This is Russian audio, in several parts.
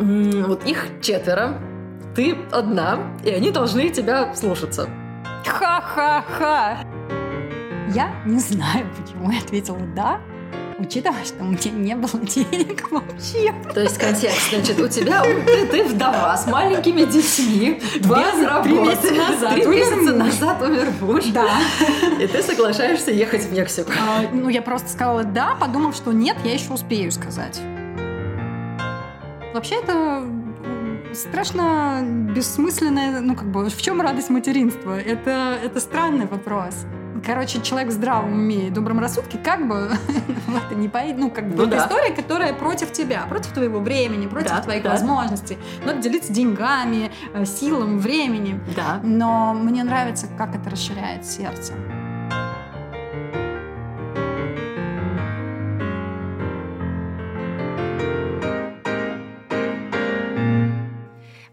Вот их четверо, ты одна, и они должны тебя слушаться. Ха-ха-ха! Я не знаю, почему я ответила «да», учитывая, что у меня не было денег вообще. То есть контекст, значит, у тебя ты, ты вдова с маленькими детьми, Два, без работы. три месяца назад Три умер месяца муж. назад умер муж. Да. И ты соглашаешься ехать в Мексику. А, Ну, я просто сказала «да», подумав, что нет, я еще успею сказать. Вообще, это страшно бессмысленное, ну, как бы, в чем радость материнства? Это, это странный вопрос. Короче, человек в здравом уме и добром рассудке как бы в это не поедет. Ну, как бы, Ну да. история, которая против тебя, против твоего времени, против Да, твоих да. возможностей. Надо делиться деньгами, э, силом, временем. Да. Но мне нравится, как это расширяет сердце.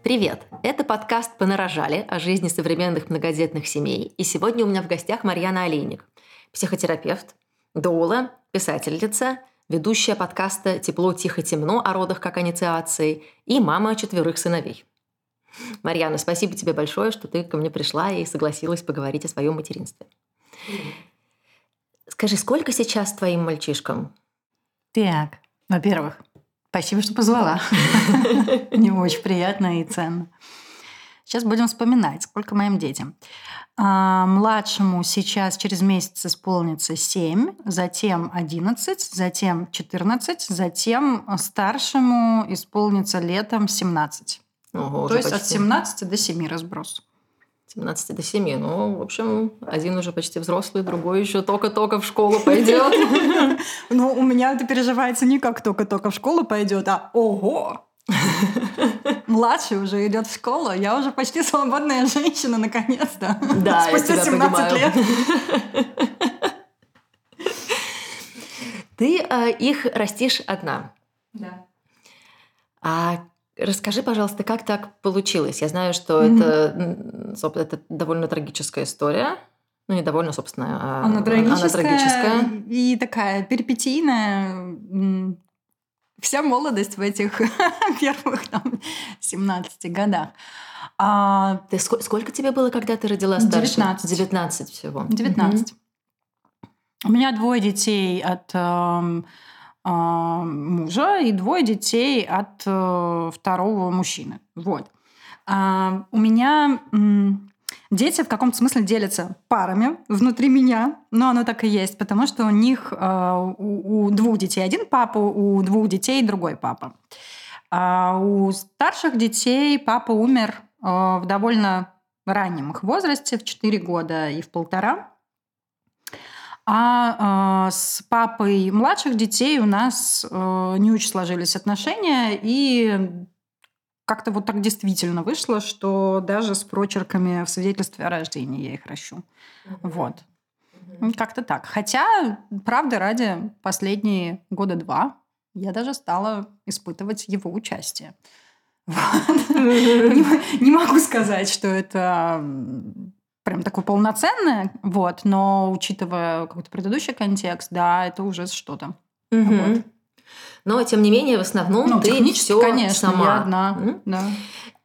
Привет! Это подкаст «Понарожали» о жизни современных многодетных семей. И сегодня у меня в гостях Марьяна Олейник, психотерапевт, доула, писательница, ведущая подкаста «Тепло, тихо, темно» о родах как инициации и мама четверых сыновей. Марьяна, спасибо тебе большое, что ты ко мне пришла и согласилась поговорить о своем материнстве. Скажи, сколько сейчас твоим мальчишкам? Так, во-первых, спасибо, что позвала. Мне очень приятно и ценно. Сейчас будем вспоминать, сколько моим детям. А, Младшему сейчас через месяц исполнится 7, затем 11, затем 14, затем старшему исполнится летом 17. Ого, То есть от почти 17 до 7 разброс. 17 до 7. Ну, в общем, один уже почти взрослый, другой еще только-только в школу пойдет. Ну, у меня это переживается не как только-только в школу пойдет, а ого! Младший уже идет в школу, я уже почти свободная женщина, наконец-то. Да, я Спустя тебя 17 понимаю. лет. Ты э, их растишь одна. Да. А расскажи, пожалуйста, как так получилось? Я знаю, что Мгм. это, это довольно трагическая история. Ну, не довольно, собственно, а Она трагическая, Она трагическая. и такая перипетийная. Вся молодость в этих первых там, 17 годах. А, Ты ско- сколько тебе было, когда ты родила старшего? 19. 19 всего. 19. У меня двое детей от мужа и двое детей от э, второго мужчины. Вот. А, у меня дети в каком-то смысле делятся парами внутри меня, но оно так и есть, потому что у них э, у, у двух детей один папа, у двух детей другой папа. А у старших детей папа умер э, в довольно раннем их возрасте, в 4 года и в полтора. А э, с папой младших детей у нас э, не очень сложились отношения, и как-то вот так действительно вышло, что даже с прочерками в свидетельстве о рождении я их ращу. Вот. Ну, Как-то так. Хотя, правда, ради последние года два я даже стала испытывать его участие. Вот. Не могу сказать, что это прям такое полноценное, вот, но учитывая какой-то предыдущий контекст, да, это уже что-то. Мгм. Вот. Но, тем не менее, в основном Ну, ты все конечно, сама. я одна. М? Да.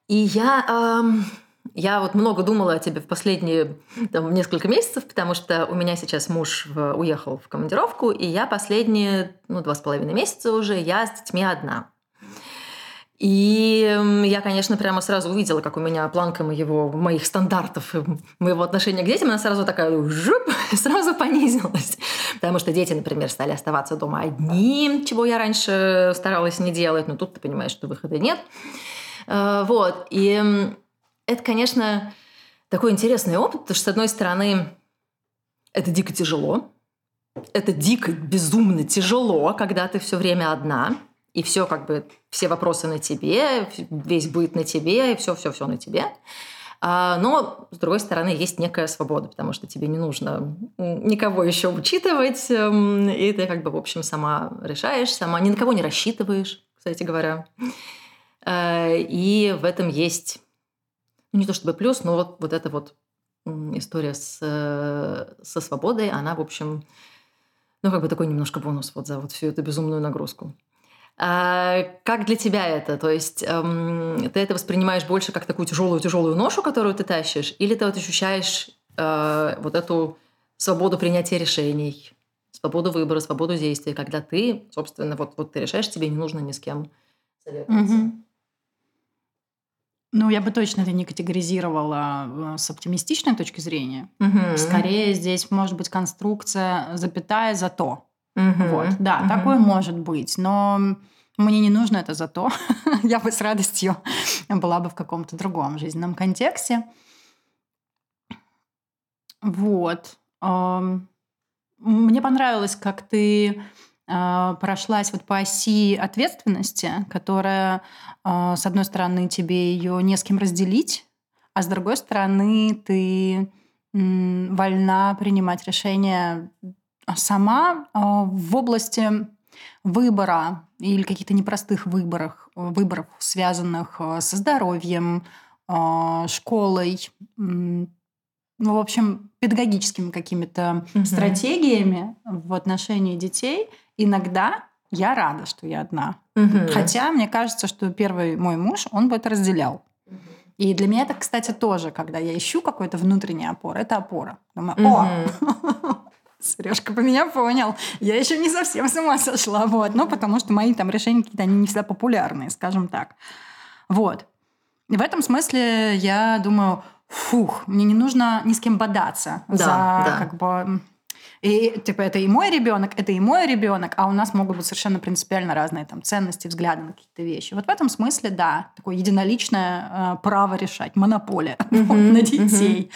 И я, ам, я вот много думала о тебе в последние там, несколько месяцев, потому что у меня сейчас муж в- уехал в командировку, и я последние ну, два с половиной месяца уже я с детьми одна. И я, конечно, прямо сразу увидела, как у меня планка моего, моих стандартов, и моего отношения к детям, она сразу такая жуп, сразу понизилась. Потому что дети, например, стали оставаться дома одни, чего я раньше старалась не делать, но тут ты понимаешь, что выхода нет. Э, Вот. И это, конечно, такой интересный опыт, потому что, с одной стороны, это дико тяжело. Это дико, безумно тяжело, когда ты все время одна, и все как бы, все вопросы на тебе, весь быт на тебе, и все-все-все на тебе. А, Но, с другой стороны, есть некая свобода, потому что тебе не нужно никого еще учитывать, эм, и ты как бы, в общем, сама решаешь, сама ни на кого не рассчитываешь, кстати говоря. Э, И в этом есть, ну, не то чтобы плюс, но вот, вот эта вот история с, э, со свободой, она, в общем, ну, как бы такой немножко бонус вот за вот всю эту безумную нагрузку. А, как для тебя это? То есть эм, ты это воспринимаешь больше как такую тяжелую-тяжелую ношу, которую ты тащишь, или ты вот ощущаешь э, вот эту свободу принятия решений, свободу выбора, свободу действия, когда ты, собственно, вот, вот ты решаешь, тебе не нужно ни с кем советоваться. Угу. Ну, я бы точно это не категоризировала э, с оптимистичной точки зрения. Угу. Скорее, здесь может быть конструкция запятая за то. Угу. Вот, да, угу. такое может быть, но мне не нужно это за то. я бы с радостью была бы в каком-то другом жизненном контексте. Вот. Мне понравилось, как ты а, прошлась вот по оси ответственности, которая, а, с одной стороны, тебе ее не с кем разделить, а с другой стороны, ты вольна принимать решения сама а, в области выбора или каких-то непростых выборов, выборов, связанных со здоровьем, школой, ну, в общем, педагогическими какими-то угу. стратегиями в отношении детей, иногда я рада, что я одна. Угу. Хотя мне кажется, что первый мой муж, он бы это разделял. И для меня это, кстати, тоже, когда я ищу какой-то внутренний опор, это опора. Думаю, о, Сережка по меня понял. Я еще не совсем с ума сошла. Вот. Ну, потому что мои там решения какие-то, они не всегда популярные, скажем так. Вот. И в этом смысле я думаю, фух, мне не нужно ни с кем бодаться да, за да. как бы и типа это и мой ребенок, это и мой ребенок, а у нас могут быть совершенно принципиально разные там ценности, взгляды на какие-то вещи. Вот в этом смысле, да, такое единоличное э, право решать, монополия mm-hmm, вот, на детей. Mm-hmm.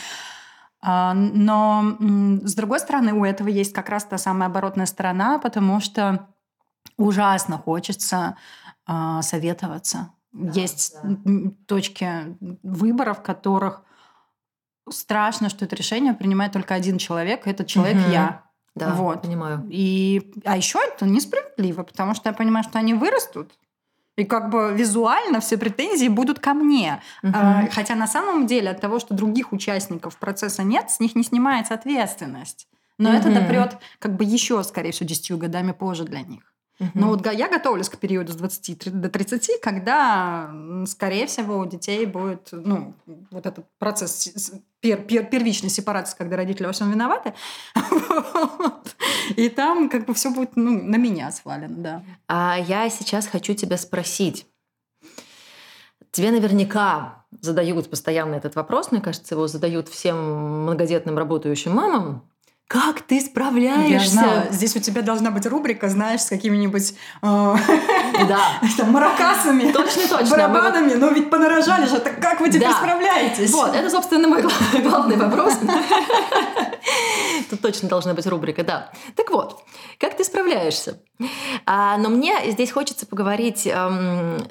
А, но с другой стороны, у этого есть как раз та самая оборотная сторона, потому что ужасно хочется э, советоваться. Да, есть да. точки выбора, в которых страшно, что это решение принимает только один человек, и этот человек угу. я. Да, вот. понимаю. И, а еще это несправедливо, потому что я понимаю, что они вырастут, и как бы визуально все претензии будут ко мне. Угу. Хотя на самом деле от того, что других участников процесса нет, с них не снимается ответственность. Но угу. это допрет как бы еще, скорее всего, 10 годами позже для них. Угу. Но вот я готовлюсь к периоду с 20 до 30, когда, скорее всего, у детей будет ну, вот этот процесс пер, пер, первичной сепарации, когда родители во всем виноваты. И там как бы все будет ну, на меня свалено, да. А я сейчас хочу тебя спросить. Тебе наверняка задают постоянно этот вопрос, мне кажется, его задают всем многодетным работающим мамам как ты справляешься? Я знала. Здесь у тебя должна быть рубрика, знаешь, с какими-нибудь э, да. там, маракасами, точно, точно. барабанами, но ведь понарожали же, так как вы теперь да. справляетесь? Вот, это, собственно, мой главный вопрос. Тут точно должна быть рубрика, да. Так вот, как ты справляешься? А, но мне здесь хочется поговорить эм,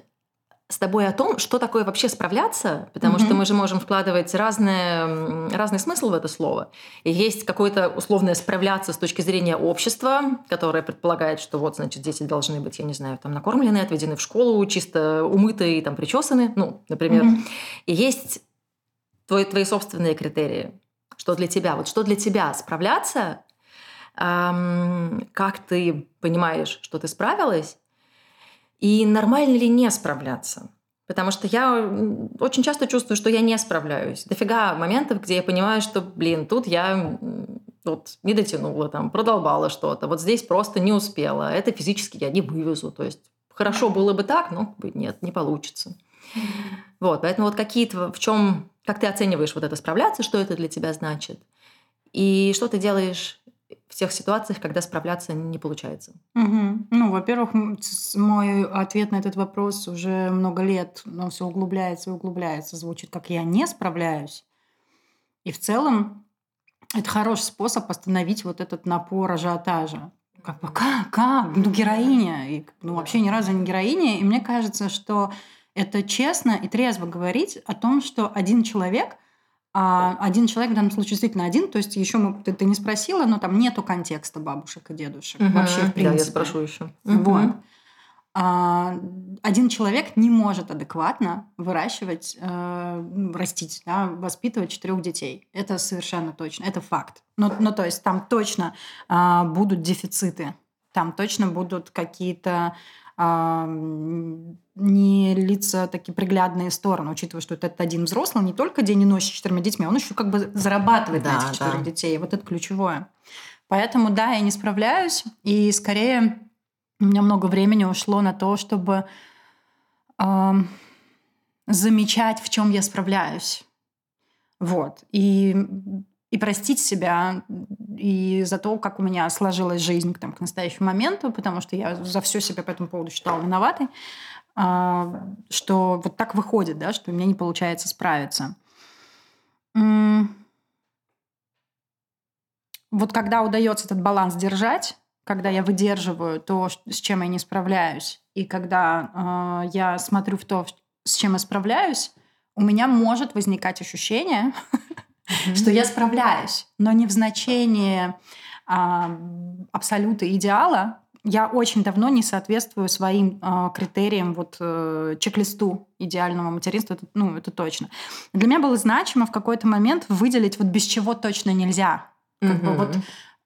с тобой о том, что такое вообще справляться, потому mm-hmm. что мы же можем вкладывать разные, разный смысл в это слово. И есть какое-то условное справляться с точки зрения общества, которое предполагает, что вот, значит, дети должны быть, я не знаю, там накормлены, отведены в школу, чисто умытые, там причесаны, ну, например. Mm-hmm. И есть твои, твои собственные критерии. Что для тебя? Вот что для тебя справляться? Эм, как ты понимаешь, что ты справилась? И нормально ли не справляться? Потому что я очень часто чувствую, что я не справляюсь. Дофига моментов, где я понимаю, что, блин, тут я вот не дотянула, там, продолбала что-то. Вот здесь просто не успела. Это физически я не вывезу. То есть хорошо было бы так, но нет, не получится. Вот, поэтому вот какие-то в чем, как ты оцениваешь вот это справляться, что это для тебя значит, и что ты делаешь в тех ситуациях, когда справляться не получается? Угу. Ну, во-первых, мой ответ на этот вопрос уже много лет, но все углубляется и углубляется. Звучит как я не справляюсь. И в целом это хороший способ остановить вот этот напор ажиотажа. Как бы, как, как? Ну, героиня. И, ну, вообще ни разу не героиня. И мне кажется, что это честно и трезво говорить о том, что один человек – а один человек в данном случае действительно один, то есть еще мы, ты, ты не спросила, но там нету контекста бабушек и дедушек угу. вообще в принципе. Да, я спрошу еще. Вот. А, один человек не может адекватно выращивать, э, растить, да, воспитывать четырех детей. Это совершенно точно, это факт. Ну, ну то есть там точно э, будут дефициты, там точно будут какие-то не лица такие приглядные стороны, учитывая, что это один взрослый, не только день и ночь с четырьмя детьми, он еще как бы зарабатывает да, на этих четырех да. детей. Вот это ключевое. Поэтому, да, я не справляюсь. И скорее у меня много времени ушло на то, чтобы э, замечать, в чем я справляюсь. Вот. И, и простить себя и за то, как у меня сложилась жизнь там, к настоящему моменту, потому что я за все себя по этому поводу считала виноватой, э, что вот так выходит, да, что у меня не получается справиться. Вот когда удается этот баланс держать, когда я выдерживаю то, с чем я не справляюсь, и когда э, я смотрю в то, с чем я справляюсь, у меня может возникать ощущение, что я справляюсь, но не в значении э, абсолюта идеала. Я очень давно не соответствую своим э, критериям, вот э, чек-листу идеального материнства, это, ну, это точно. Для меня было значимо в какой-то момент выделить вот без чего точно нельзя. Как бы вот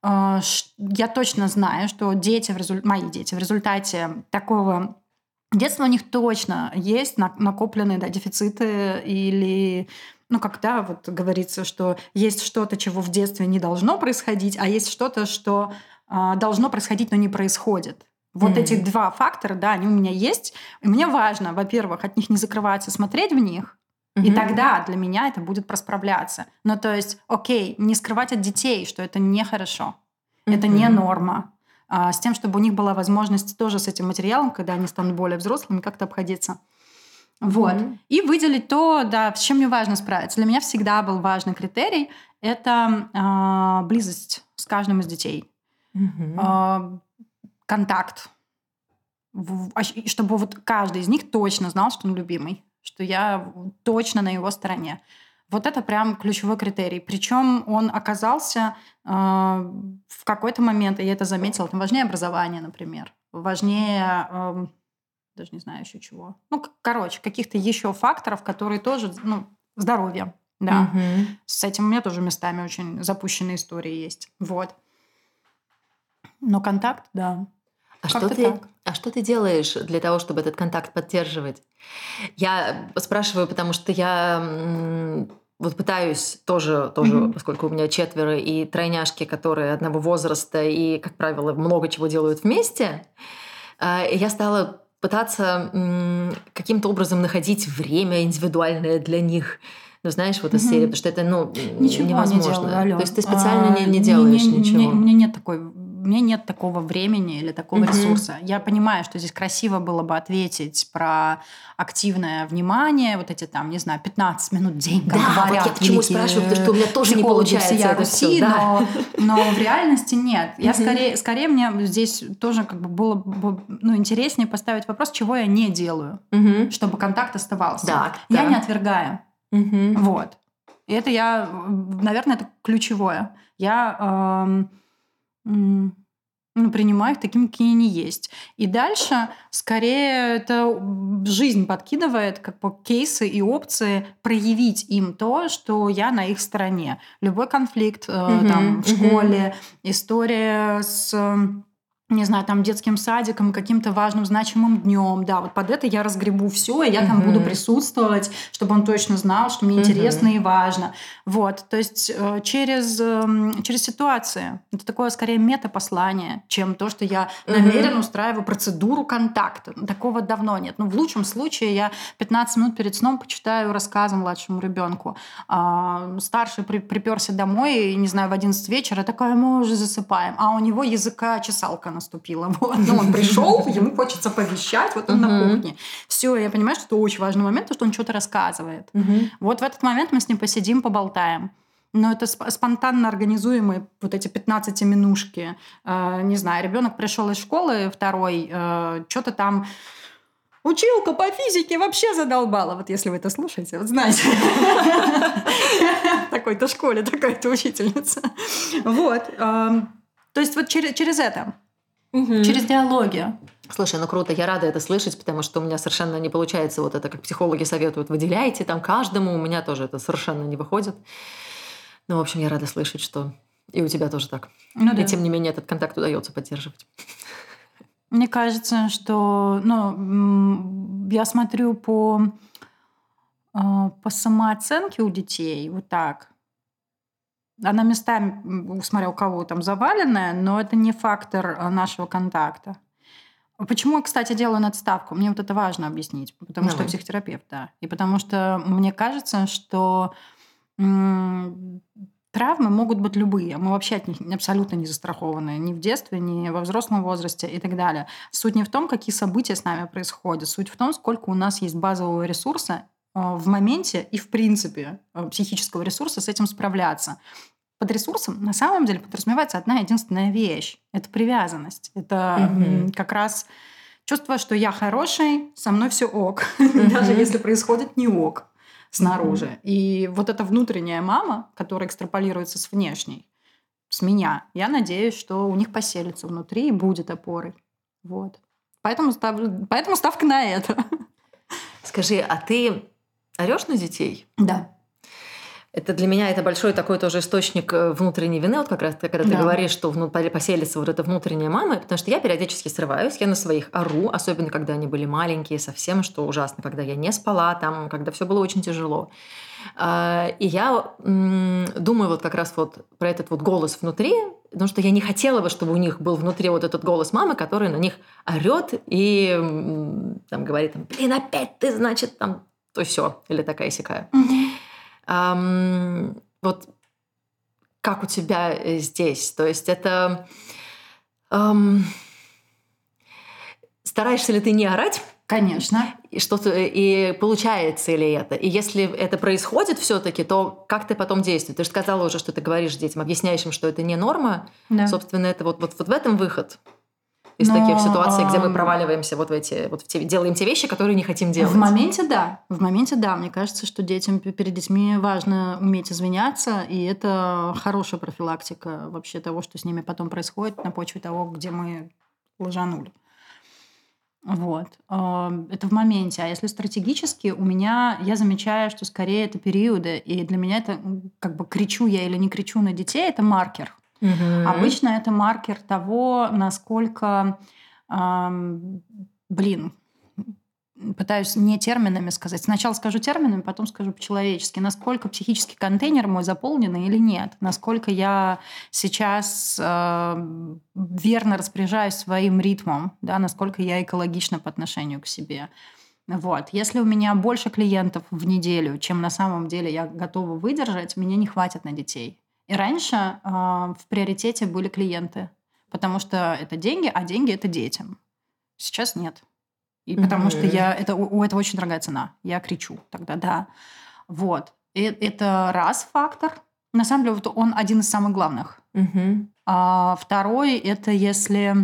э, я точно знаю, что дети в результ... мои дети в результате такого детства у них точно есть накопленные да, дефициты или ну, когда вот говорится, что есть что-то, чего в детстве не должно происходить, а есть что-то, что э, должно происходить, но не происходит. Вот mm-hmm. эти два фактора, да, они у меня есть. И мне важно, во-первых, от них не закрываться, смотреть в них, Угу. И тогда для меня это будет просправляться. Ну, то есть, окей, не скрывать от детей, что это нехорошо, угу. это не норма. А, с тем, чтобы у них была возможность тоже с этим материалом, когда они станут более взрослыми, как-то обходиться. Вот. Mm-hmm. И выделить то, да, с чем мне важно справиться. Для меня всегда был важный критерий – это э, близость с каждым из детей. Mm-hmm. Э, контакт. В, чтобы вот каждый из них точно знал, что он любимый что я точно на его стороне. Вот это прям ключевой критерий. Причем он оказался э, в какой-то момент, и я это заметила, там важнее образование, например, важнее, э, даже не знаю еще чего. Ну, короче, каких-то еще факторов, которые тоже, ну, здоровье, да. Угу. С этим у меня тоже местами очень запущенные истории есть. Вот. Но контакт, да. А что, ты, а что ты делаешь для того, чтобы этот контакт поддерживать? Я спрашиваю, потому что я вот пытаюсь тоже, тоже mm-hmm. поскольку у меня четверо и тройняшки, которые одного возраста и, как правило, много чего делают вместе, а, я стала пытаться каким-то образом находить время индивидуальное для них. Ну, знаешь, вот из серии, потому что это, ну, ничего невозможно. Не делаю. То есть ты специально а, не, не делаешь не, ничего. У меня нет такой у меня нет такого времени или такого mm-hmm. ресурса. Я понимаю, что здесь красиво было бы ответить про активное внимание, вот эти там, не знаю, 15 минут в день, как да, говорят. Вот я почему спрашиваю, потому что у меня тоже не получается это Руси, все, да. но, но в реальности нет. Я mm-hmm. скорее, скорее мне здесь тоже как бы было бы ну, интереснее поставить вопрос, чего я не делаю, mm-hmm. чтобы контакт оставался. Так, я да. не отвергаю. Mm-hmm. Вот. И это я, наверное, это ключевое. Я эм, ну, принимаю их такими, какие они есть. И дальше, скорее, это жизнь подкидывает как бы кейсы и опции проявить им то, что я на их стороне. Любой конфликт mm-hmm. там в школе, mm-hmm. история с не знаю, там детским садиком, каким-то важным, значимым днем, да, вот под это я разгребу все, и я там буду присутствовать, чтобы он точно знал, что мне интересно и важно. Вот, то есть э, через, эм, через ситуации. Это такое скорее метапослание, чем то, что я намеренно устраиваю процедуру контакта. Такого давно нет. Ну, в лучшем случае я 15 минут перед сном почитаю рассказы младшему ребенку. А, старший при, приперся домой, не знаю, в 11 вечера, такая, мы уже засыпаем. А у него языка чесалка наступила. Вот. Ну, он пришел, ему хочется повещать, вот он на кухне. Все, я понимаю, что это очень важный момент, то, что он что-то рассказывает. Вот в этот момент мы с ним посидим, поболтаем. Но это спонтанно организуемые вот эти 15 минушки. Э, не знаю, ребенок пришел из школы второй, э, что-то там Училка по физике вообще задолбала. Вот если вы это слушаете, вот знаете. Такой-то школе, такая-то учительница. Вот. Эм, то есть вот через это. Угу. Через диалоги. Слушай, ну круто, я рада это слышать, потому что у меня совершенно не получается вот это, как психологи советуют, выделяйте там каждому, у меня тоже это совершенно не выходит. Ну, в общем, я рада слышать, что и у тебя тоже так. Ну, да. И тем не менее этот контакт удается поддерживать. Мне кажется, что ну, я смотрю по, а, по самооценке у детей вот так. Она местами, смотря у кого там заваленная, но это не фактор а, нашего контакта. Почему я, кстати, делаю надставку? Мне вот это важно объяснить, потому Давай. что психотерапевт, да. И потому что мне кажется, что Травмы могут быть любые. Мы вообще от них абсолютно не застрахованы. Ни в детстве, ни во взрослом возрасте и так далее. Суть не в том, какие события с нами происходят. Суть в том, сколько у нас есть базового ресурса э, в моменте и, в принципе, э, психического ресурса с этим справляться. Под ресурсом на самом деле подразумевается одна единственная вещь. Это привязанность. Это угу. как раз чувство, что я хороший, со мной все ок, даже если происходит не ок снаружи. Mm-hmm. И вот эта внутренняя мама, которая экстраполируется с внешней, с меня, я надеюсь, что у них поселится внутри и будет опорой. Вот. Поэтому, став... Поэтому ставка на это. Скажи, а ты орешь на детей? Да. Это для меня это большой такой тоже источник э, внутренней вины, вот как раз когда да. ты говоришь, что поселится вот эта внутренняя мама, потому что я периодически срываюсь, я на своих ору, особенно когда они были маленькие, совсем, что ужасно, когда я не спала там, когда все было очень тяжело. А, и я думаю вот как раз вот про этот вот голос внутри, потому что я не хотела бы, чтобы у них был внутри вот этот голос мамы, который на них орет и там говорит, там, блин, опять ты, значит, там, то все, или такая сякая. Mm-hmm. Эм, вот как у тебя э, здесь? То есть это... Эм, стараешься ли ты не орать? Конечно. И что-то и получается ли это? И если это происходит все-таки, то как ты потом действуешь? Ты же сказала уже, что ты говоришь детям, объясняешь им, что это не норма. Да. Собственно, это вот, вот, вот в этом выход из Но, таких ситуаций, где мы проваливаемся вот в эти, вот в те, делаем те вещи, которые не хотим делать. В моменте да, в моменте да. Мне кажется, что детям перед детьми важно уметь извиняться, и это хорошая профилактика вообще того, что с ними потом происходит на почве того, где мы лжанули. Вот. Это в моменте. А если стратегически, у меня, я замечаю, что скорее это периоды, и для меня это как бы кричу я или не кричу на детей, это маркер. Угу. Обычно это маркер того, насколько, эм, блин, пытаюсь не терминами сказать. Сначала скажу терминами, потом скажу по-человечески. Насколько психический контейнер мой заполнен или нет. Насколько я сейчас э, верно распоряжаюсь своим ритмом. Да, насколько я экологична по отношению к себе. Вот. Если у меня больше клиентов в неделю, чем на самом деле я готова выдержать, меня не хватит на детей. И раньше э, в приоритете были клиенты, потому что это деньги, а деньги это детям. Сейчас нет. И mm-hmm. потому что я это у, у этого очень дорогая цена. Я кричу тогда, да. Вот. И, это раз фактор. На самом деле, вот он один из самых главных. Mm-hmm. А второй это если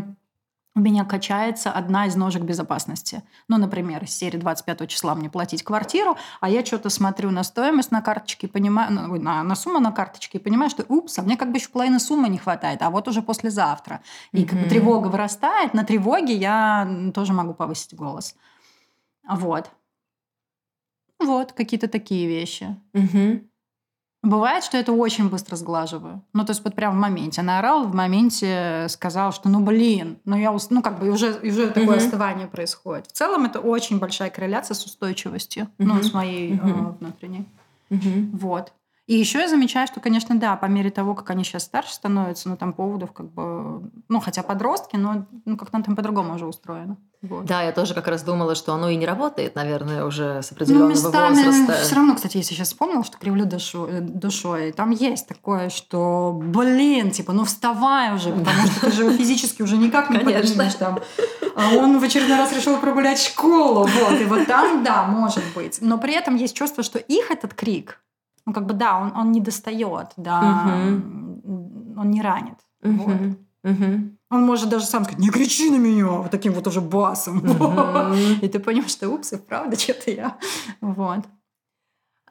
у меня качается одна из ножек безопасности. Ну, например, из серии 25 числа мне платить квартиру, а я что-то смотрю на стоимость на карточке, понимаю, ну, на, на сумму на карточке, и понимаю, что, упс, а мне как бы еще половины суммы не хватает, а вот уже послезавтра. И mm-hmm. как бы тревога вырастает, на тревоге я тоже могу повысить голос. Вот. Вот, какие-то такие вещи. Mm-hmm. Бывает, что это очень быстро сглаживаю. Ну, то есть вот прям в моменте. Наорал, в моменте сказал, что ну, блин, ну, я уст... ну как бы уже, уже такое uh-huh. остывание происходит. В целом это очень большая корреляция с устойчивостью, uh-huh. ну, с моей uh-huh. э, внутренней. Uh-huh. Вот. И еще я замечаю, что, конечно, да, по мере того, как они сейчас старше становятся, ну, там поводов как бы... Ну, хотя подростки, но ну, как-то там по-другому уже устроено. Вот. Да, я тоже как раз думала, что оно и не работает, наверное, уже с определенного ну, местами возраста. Все равно, кстати, если сейчас вспомнила, что кривлю душу, э, душой, там есть такое, что, блин, типа, ну вставай уже, потому что ты же физически уже никак не поднимешь там. А он в очередной раз решил прогулять школу, вот, и вот там, да, может быть. Но при этом есть чувство, что их этот крик, ну, как бы, да, он, он не достает, да, угу. он не ранит. Угу. Вот. Угу. Он может даже сам сказать, не кричи на меня, вот таким вот уже басом. И ты понимаешь, что упс, и правда, что-то я. Вот.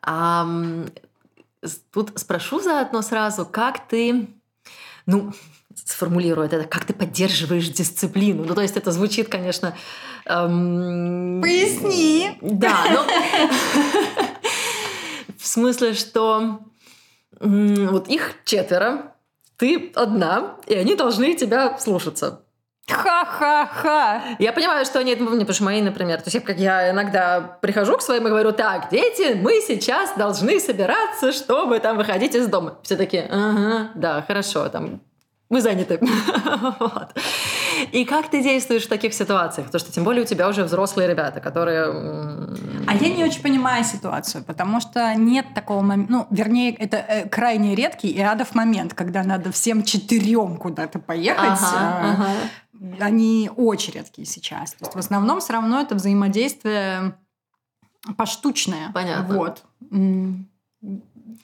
А, тут спрошу заодно сразу, как ты, ну, сформулирую это, как ты поддерживаешь дисциплину. Ну, то есть это звучит, конечно... Эм... Поясни. Да, но... В смысле, что вот их четверо, ты одна, и они должны тебя слушаться. Ха-ха-ха! Я понимаю, что они это потому что мои, например. То есть, я, как я иногда прихожу к своим и говорю, так, дети, мы сейчас должны собираться, чтобы там выходить из дома. Все такие, ага, да, хорошо, там мы заняты. вот. И как ты действуешь в таких ситуациях? Потому что тем более у тебя уже взрослые ребята, которые... А я не очень понимаю ситуацию, потому что нет такого момента... Ну, вернее, это э, крайне редкий и адов момент, когда надо всем четырем куда-то поехать. Ага, э, ага. Они очень редкие сейчас. То есть в основном все равно это взаимодействие поштучное. Понятно. Вот.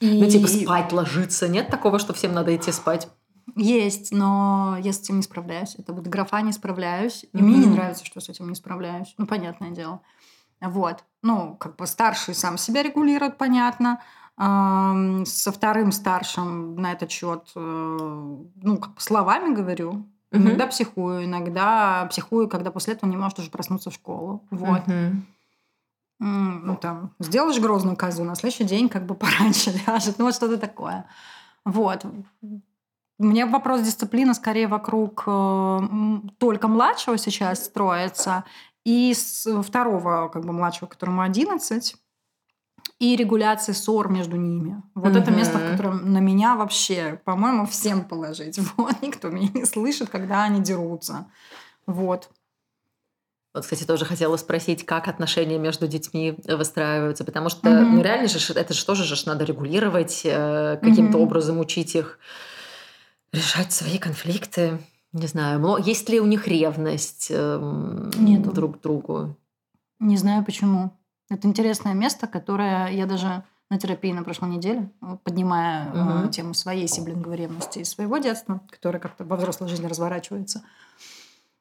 И... Ну, типа спать ложиться. Нет такого, что всем надо идти спать? Есть, но я с этим не справляюсь. Это вот графа не справляюсь. И mm-hmm. мне не нравится, что с этим не справляюсь. Ну, понятное дело. Вот. Ну, как бы старший сам себя регулирует, понятно. Со вторым старшим на этот счет, э, ну, как бы словами говорю. Mm-hmm. Иногда психую, иногда психую, когда после этого не может уже проснуться в школу. Вот. Mm-hmm. Ну, там, сделаешь грозную козу, на следующий день как бы пораньше ляжет. Ну, вот что-то такое. Вот. У меня вопрос дисциплины скорее вокруг э, только младшего сейчас строится, и с второго как бы младшего, которому 11, и регуляции ссор между ними. Вот угу. это место, в котором на меня вообще, по-моему, всем положить. Вот, никто меня не слышит, когда они дерутся. Вот. Вот, кстати, тоже хотела спросить, как отношения между детьми выстраиваются, потому что mm ну, реально же это же тоже же надо регулировать, э, каким-то mm образом учить их решать свои конфликты. Не знаю, есть ли у них ревность э, Нету. друг к другу? Не знаю почему. Это интересное место, которое я даже на терапии на прошлой неделе, поднимая угу. э, тему своей сиблинговой ревности и своего детства, которое как-то во взрослой жизни разворачивается,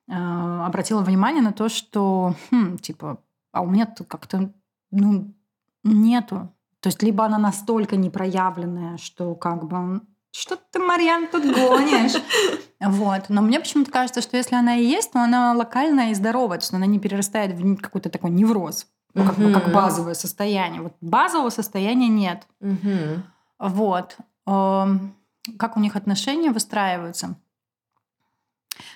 э, обратила внимание на то, что, хм, типа, а у меня тут как-то, ну, нету. То есть либо она настолько непроявленная, что как бы что ты, Марьян, тут гонишь? Вот. Но мне почему-то кажется, что если она и есть, то она локальная и здоровая, то есть она не перерастает в какой-то такой невроз, ну, как, бы, как базовое состояние. Вот базового состояния нет. Вот. Эм, как у них отношения выстраиваются?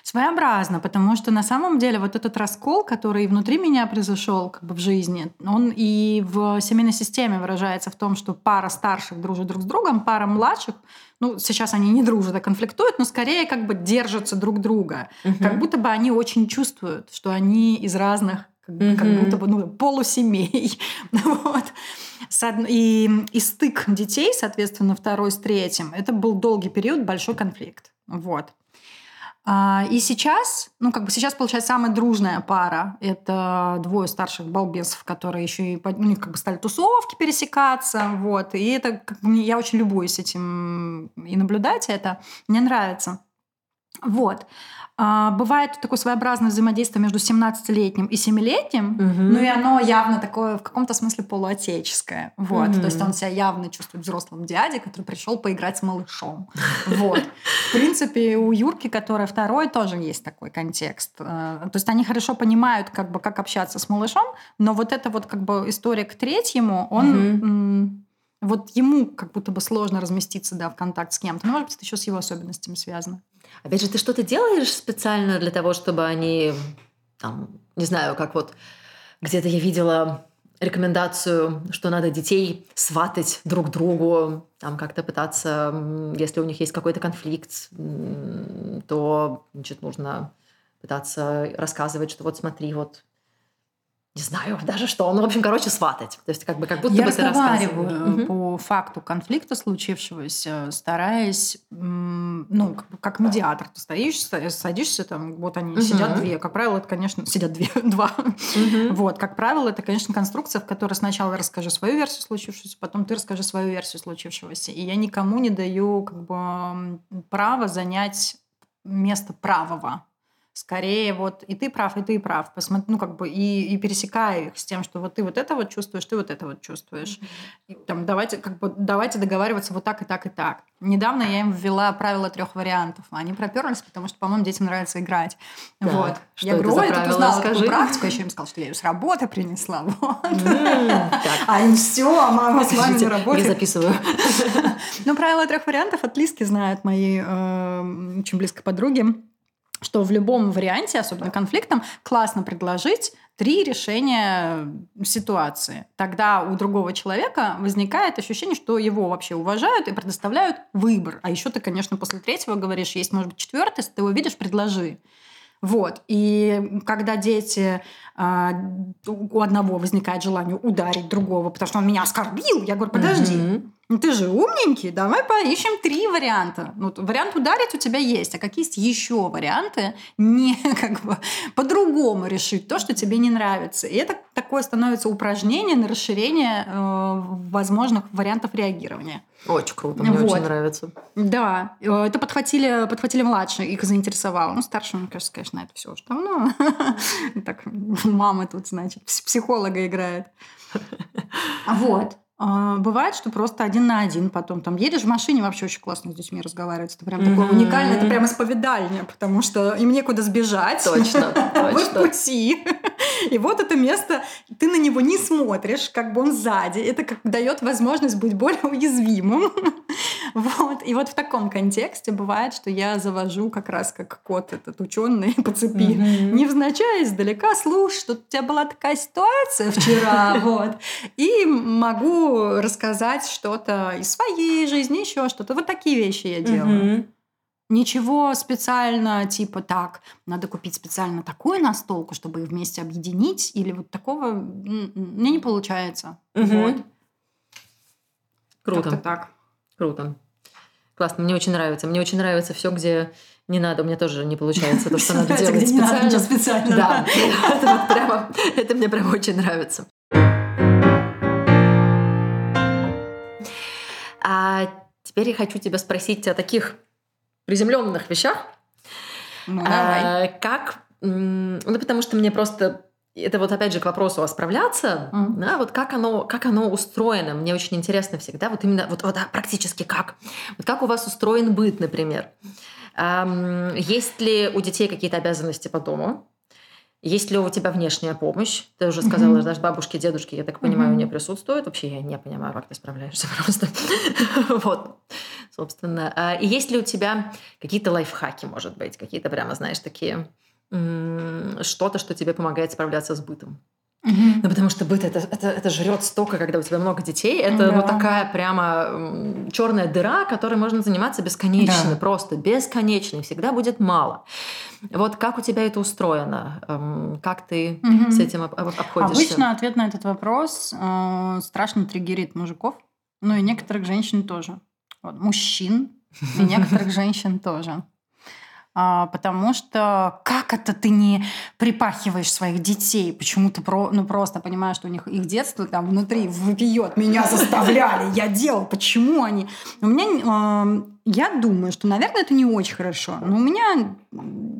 Своеобразно, потому что на самом деле вот этот раскол, который внутри меня произошел как бы в жизни, он и в семейной системе выражается в том, что пара старших дружит друг с другом, пара младших, ну, сейчас они не дружат, а конфликтуют, но скорее как бы держатся друг друга. Угу. Как будто бы они очень чувствуют, что они из разных как, угу. как будто бы ну, полусемей. вот. И, и стык детей, соответственно, второй с третьим, это был долгий период, большой конфликт. Вот. А, и сейчас, ну, как бы сейчас, получается, самая дружная пара. Это двое старших балбесов, которые еще и у них как бы стали тусовки пересекаться. Вот. И это, как бы, я очень любуюсь этим и наблюдать это. Мне нравится. Вот. А, бывает такое своеобразное взаимодействие между 17-летним и 7-летним, угу. ну и оно явно такое в каком-то смысле полуотеческое. Вот. Угу. То есть он себя явно чувствует взрослым дядей, который пришел поиграть с малышом. Вот. В принципе, у Юрки, которая второй, тоже есть такой контекст. Э, то есть они хорошо понимают, как бы, как общаться с малышом, но вот эта вот как бы история к третьему, он... Угу вот ему как будто бы сложно разместиться да, в контакт с кем-то. Ну, может быть, это еще с его особенностями связано. Опять же, ты что-то делаешь специально для того, чтобы они, там, не знаю, как вот где-то я видела рекомендацию, что надо детей сватать друг другу, там как-то пытаться, если у них есть какой-то конфликт, то значит, нужно пытаться рассказывать, что вот смотри, вот не знаю даже что. Ну, в общем, короче, сватать. То есть как бы как будто Я бы ты рассказываю по угу. факту конфликта случившегося, стараясь, ну, как, как медиатор. Ты стоишь, садишься там, вот они угу. сидят две. Как правило, это, конечно, сидят две, два. Угу. Вот, как правило, это, конечно, конструкция, в которой сначала расскажи свою версию случившегося, потом ты расскажи свою версию случившегося. И я никому не даю как бы право занять место правого скорее вот и ты прав, и ты прав. Посмотри, ну, как бы и, и пересекая их с тем, что вот ты вот это вот чувствуешь, ты вот это вот чувствуешь. И, там, давайте, как бы, давайте договариваться вот так и так и так. Недавно я им ввела правила трех вариантов. Они проперлись, потому что, по-моему, детям нравится играть. Так, вот. Что я говорю, ой, ты узнала такую практику. Я еще им сказала, что я ее с работы принесла. Вот. Mm, а им все, а мама с вами на работе. Я записываю. Ну, правила трех вариантов от Лиски знают мои э, очень близкой подруги что в любом варианте, особенно конфликтом, классно предложить три решения ситуации. Тогда у другого человека возникает ощущение, что его вообще уважают и предоставляют выбор. А еще ты, конечно, после третьего говоришь, есть, может быть, четвертый, если ты его видишь, предложи. Вот. И когда дети, э, у одного возникает желание ударить другого, потому что он меня оскорбил, я говорю, подожди, mm-hmm. Ну, ты же умненький, давай поищем три варианта. Ну, вариант ударить у тебя есть, а какие есть еще варианты не как бы по-другому решить то, что тебе не нравится. И это такое становится упражнение на расширение э, возможных вариантов реагирования. Очень круто, мне вот. очень нравится. Да, э, это подхватили, подхватили младшие, их заинтересовало. Ну, старшие, мне кажется, конечно, это все уже давно. Так, мама тут, значит, психолога играет. Вот. А, бывает, что просто один на один потом там едешь в машине, вообще очень классно с детьми разговаривать. Это прям mm-hmm. такое уникальное, это прям исповедальня, потому что им некуда сбежать. Точно, точно. Вы в пути. И вот это место, ты на него не смотришь, как бы он сзади. Это как дает возможность быть более уязвимым. Вот. И вот в таком контексте бывает, что я завожу как раз как кот этот ученый по цепи. Mm-hmm. Невзначай издалека, слушай, что у тебя была такая ситуация вчера. Вот. И могу рассказать что-то из своей жизни, еще что-то. Вот такие вещи я делаю. Угу. Ничего специально, типа так, надо купить специально такую настолку, чтобы их вместе объединить, или вот такого мне не получается. Угу. Вот. Круто. Как-то так. Круто. Классно, мне очень нравится. Мне очень нравится все, где не надо, у меня тоже не получается то, что надо делать специально. специально. Да, это, прямо, это мне прям очень нравится. А теперь я хочу тебя спросить о таких приземленных вещах. Ну, давай. А, как, ну потому что мне просто это вот опять же к вопросу осправляться, mm. да, вот как оно, как оно устроено, мне очень интересно всегда, вот именно, вот, вот да, практически как, вот как у вас устроен быт, например, эм, есть ли у детей какие-то обязанности по дому, есть ли у тебя внешняя помощь? Ты уже сказала, mm-hmm. даже бабушки, дедушки, я так понимаю, mm-hmm. не присутствуют. Вообще я не понимаю, как ты справляешься просто. вот, собственно. А, и есть ли у тебя какие-то лайфхаки, может быть, какие-то прямо, знаешь, такие что-то, что тебе помогает справляться с бытом? Угу. Ну, потому что быт это, это, это жрет столько, когда у тебя много детей. Это да. ну, такая прямо черная дыра, которой можно заниматься бесконечно, да. просто бесконечно, и всегда будет мало. Вот как у тебя это устроено? Эм, как ты угу. с этим обходишься? Обычно ответ на этот вопрос э, страшно триггерит мужиков, ну и некоторых женщин тоже. Вот, мужчин и некоторых женщин тоже. А, потому что как это ты не припахиваешь своих детей? Почему ты про, ну, просто понимаешь, что у них их детство там внутри выпьет. Меня заставляли, я делал. Почему они? У меня, я думаю, что, наверное, это не очень хорошо. Но у меня,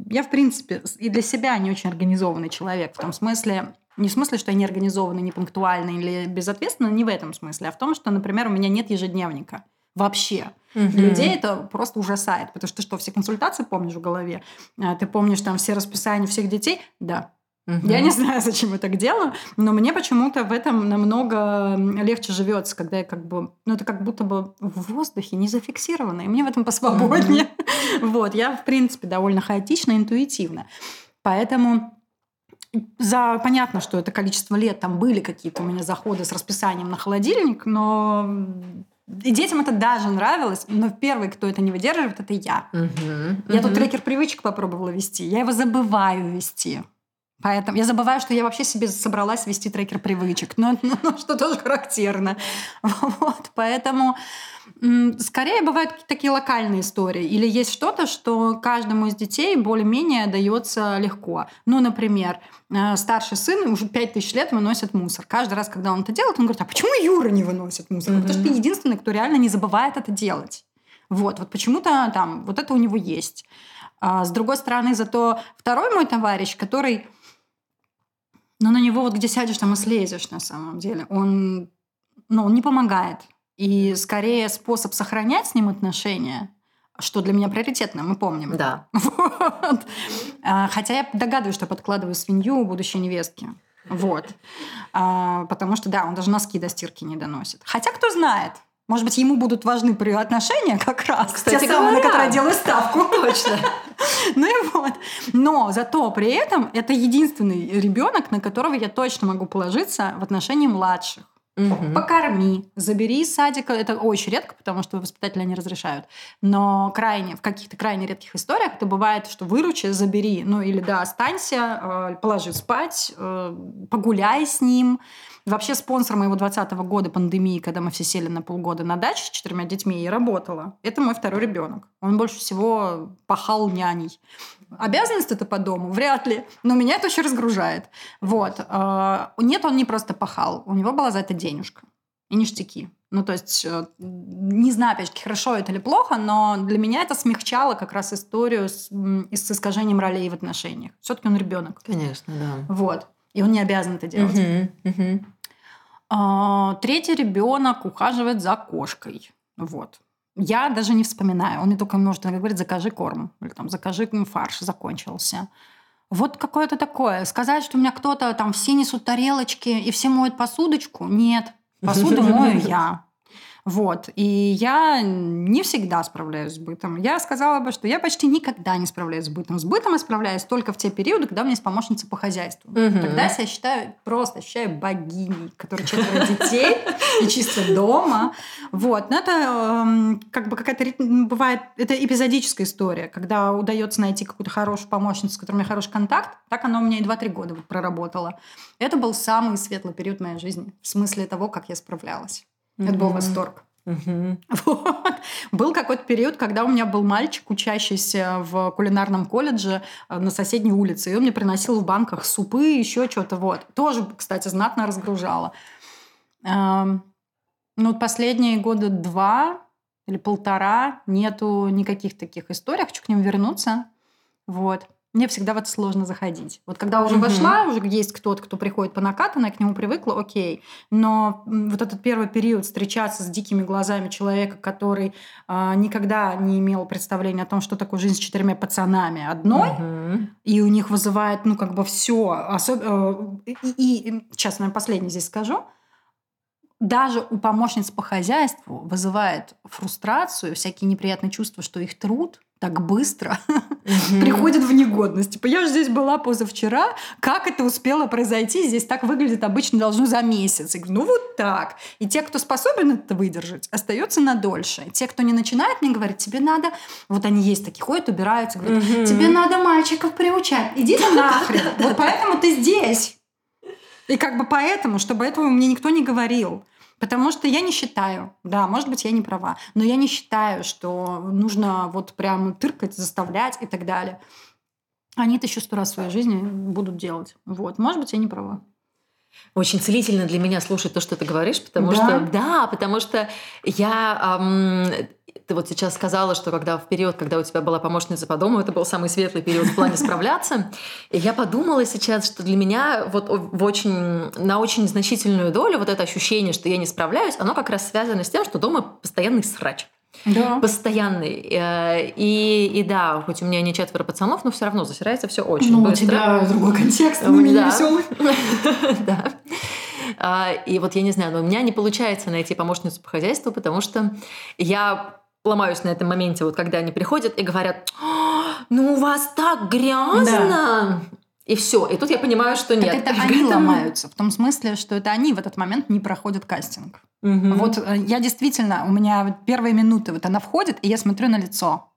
я, в принципе, и для себя не очень организованный человек. В том смысле, не в смысле, что я не организованный, не пунктуальный или безответственный, не в этом смысле, а в том, что, например, у меня нет ежедневника вообще. Угу. Людей это просто ужасает, потому что ты что, все консультации помнишь в голове? А, ты помнишь там все расписания всех детей? Да. Угу. Я не знаю, зачем я так делаю, но мне почему-то в этом намного легче живется, когда я как бы, ну это как будто бы в воздухе не зафиксировано, и мне в этом посвободнее. Угу. Вот, я в принципе довольно хаотично, интуитивно. Поэтому за понятно, что это количество лет там были какие-то у меня заходы с расписанием на холодильник, но и детям это даже нравилось, но первый, кто это не выдерживает, это я. Угу, я угу. тут трекер привычек попробовала вести. Я его забываю вести. Поэтому я забываю, что я вообще себе собралась вести трекер привычек, но, но, но что тоже характерно. Вот, поэтому скорее бывают такие локальные истории. Или есть что-то, что каждому из детей более-менее дается легко. Ну, например, э, старший сын уже 5000 лет выносит мусор. Каждый раз, когда он это делает, он говорит, а почему Юра не выносит мусор? Mm-hmm. Потому что ты единственный, кто реально не забывает это делать. Вот, вот почему-то там, вот это у него есть. А с другой стороны, зато второй мой товарищ, который но на него вот где сядешь, там и слезешь на самом деле. Он, ну, он не помогает. И скорее способ сохранять с ним отношения, что для меня приоритетно, мы помним. Да. Вот. А, хотя я догадываюсь, что подкладываю свинью будущей невестке. Вот. А, потому что, да, он даже носки до стирки не доносит. Хотя, кто знает, может быть, ему будут важны отношения как раз. Кстати те самые, на которые я делаю ставку. Точно. Ну и вот. Но зато при этом это единственный ребенок, на которого я точно могу положиться в отношении младших. Мгм. Покорми, забери из садика. Это очень редко, потому что воспитатели не разрешают. Но крайне, в каких-то крайне редких историях это бывает, что выручи, забери. Ну или да, останься, э, положи спать, э, погуляй с ним. Вообще спонсор моего 20 года пандемии, когда мы все сели на полгода на даче с четырьмя детьми, и работала. Это мой второй ребенок. Он больше всего пахал няней. Обязанность это по дому? Вряд ли. Но меня это очень разгружает. Вот. Э, Нет, он не просто пахал. У него была за это денежка. И ништяки. Ну, то есть, э, не знаю, опять же, хорошо это или плохо, но для меня это смягчало как раз историю с, с искажением ролей в отношениях. Все-таки он ребенок. Конечно, да. Вот. И он не обязан это делать. Мгм, мгм. А, Третий ребенок ухаживает за кошкой. Вот. Я даже не вспоминаю. Он мне только может иногда говорить, закажи корм. Или там, закажи фарш, закончился. Вот какое-то такое. Сказать, что у меня кто-то там все несут тарелочки и все моют посудочку. Нет. Посуду мою я. Вот. И я не всегда справляюсь с бытом. Я сказала бы, что я почти никогда не справляюсь с бытом. С бытом я справляюсь только в те периоды, когда у меня есть помощница по хозяйству. Мгм. Тогда я себя считаю, просто ощущаю богиней, которая четверо детей и чисто дома. Вот. Но это эм, как бы какая-то бывает, это эпизодическая история, когда удается найти какую-то хорошую помощницу, с которой у меня хороший контакт. Так оно у меня и 2-3 года проработало. Это был самый светлый период моей жизни в смысле того, как я справлялась. Это был восторг. Мгм. Вот. Был какой-то период, когда у меня был мальчик, учащийся в кулинарном колледже э, на соседней улице, и он мне приносил в банках супы, еще что-то. Вот. Тоже, кстати, знатно разгружало. Эм, Ну, вот последние года два или полтора нету никаких таких историй. Хочу к ним вернуться. Вот. Мне всегда в это сложно заходить. Вот когда уже Мгм. вошла, уже есть кто-то, кто приходит по накатанной, к нему привыкла, окей. Но вот этот первый период встречаться с дикими глазами человека, который а, никогда не имел представления о том, что такое жизнь с четырьмя пацанами одной, Мгм. и у них вызывает, ну, как бы все. И, и- и сейчас, наверное, последний здесь скажу. Даже у помощниц по хозяйству вызывает фрустрацию, всякие неприятные чувства, что их труд так быстро Мгм. приходит в негодность. Типа, я же здесь была позавчера, как это успело произойти? Здесь так выглядит обычно должно за месяц. Я говорю, ну вот так. И те, кто способен это выдержать, остаются на дольше. Те, кто не начинает мне говорить, тебе надо... Вот они есть такие, ходят, убираются, говорят, Мгм. тебе надо мальчиков приучать. Иди ты нахрен. Вот поэтому ты здесь. И как бы поэтому, чтобы этого мне никто не говорил. Потому что я не считаю, да, может быть, я не права, но я не считаю, что нужно вот прям тыркать, заставлять и так далее. Они это еще сто раз в своей жизни будут делать. Вот, может быть, я не права. Очень целительно для меня слушать то, что ты говоришь, потому Да? что да, потому что я ам, ты вот сейчас сказала, что когда в период, когда у тебя была помощница по дому, это был самый светлый период в плане справляться. И я подумала сейчас, что для меня вот в очень, на очень значительную долю вот это ощущение, что я не справляюсь, оно как раз связано с тем, что дома постоянный срач. Да. Постоянный. Э, И, и да, хоть у меня не четверо пацанов, но все равно засирается все очень Ну, у быстро. тебя другой контекст, мы менее веселый. Да. А, И вот я не знаю, но у меня не получается найти помощницу по хозяйству, потому что я ломаюсь на этом моменте, вот когда они приходят и говорят, «А, ну у вас так грязно. И все. И тут я понимаю, что нет. Так это они ломаются. В том смысле, что это они в этот момент не проходят кастинг. Мгм. Вот э, я действительно, у меня первые минуты, вот она входит, и я смотрю на лицо.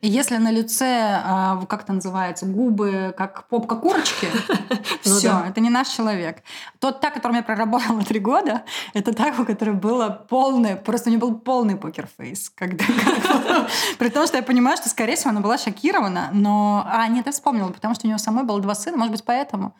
И если на лице, а, как это называется, губы, как попка курочки, Ну все, это не наш человек. Тот, та, которым я проработала три года, это та, у которой было полное, просто у нее был полный покерфейс. При том, что я понимаю, что, скорее всего, она была шокирована, но... А, нет, я вспомнила, потому что у нее самой было два сына, может быть, поэтому.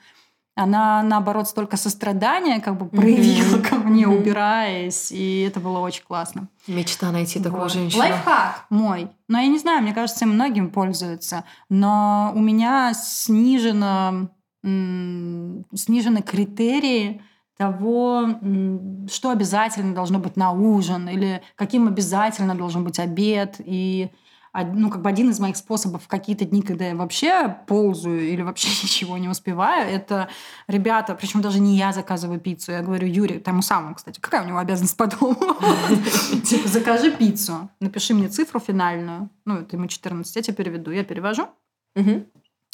Она, наоборот, столько сострадания как бы проявила Мгм. ко мне, Мгм. убираясь, и это было очень классно. Мечта найти такую Вот. женщину. Лайфхак мой. Но я не знаю, мне кажется, им многим пользуются. Но у меня снижено, снижены критерии того, что обязательно должно быть на ужин, или каким обязательно должен быть обед. И ну, как бы один из моих способов в какие-то дни, когда я вообще ползаю или вообще ничего не успеваю, это ребята, причем даже не я заказываю пиццу, я говорю Юре, тому самому, кстати, какая у него обязанность по дому? Типа, закажи пиццу, напиши мне цифру финальную, ну, это ему 14, я тебе переведу, я перевожу,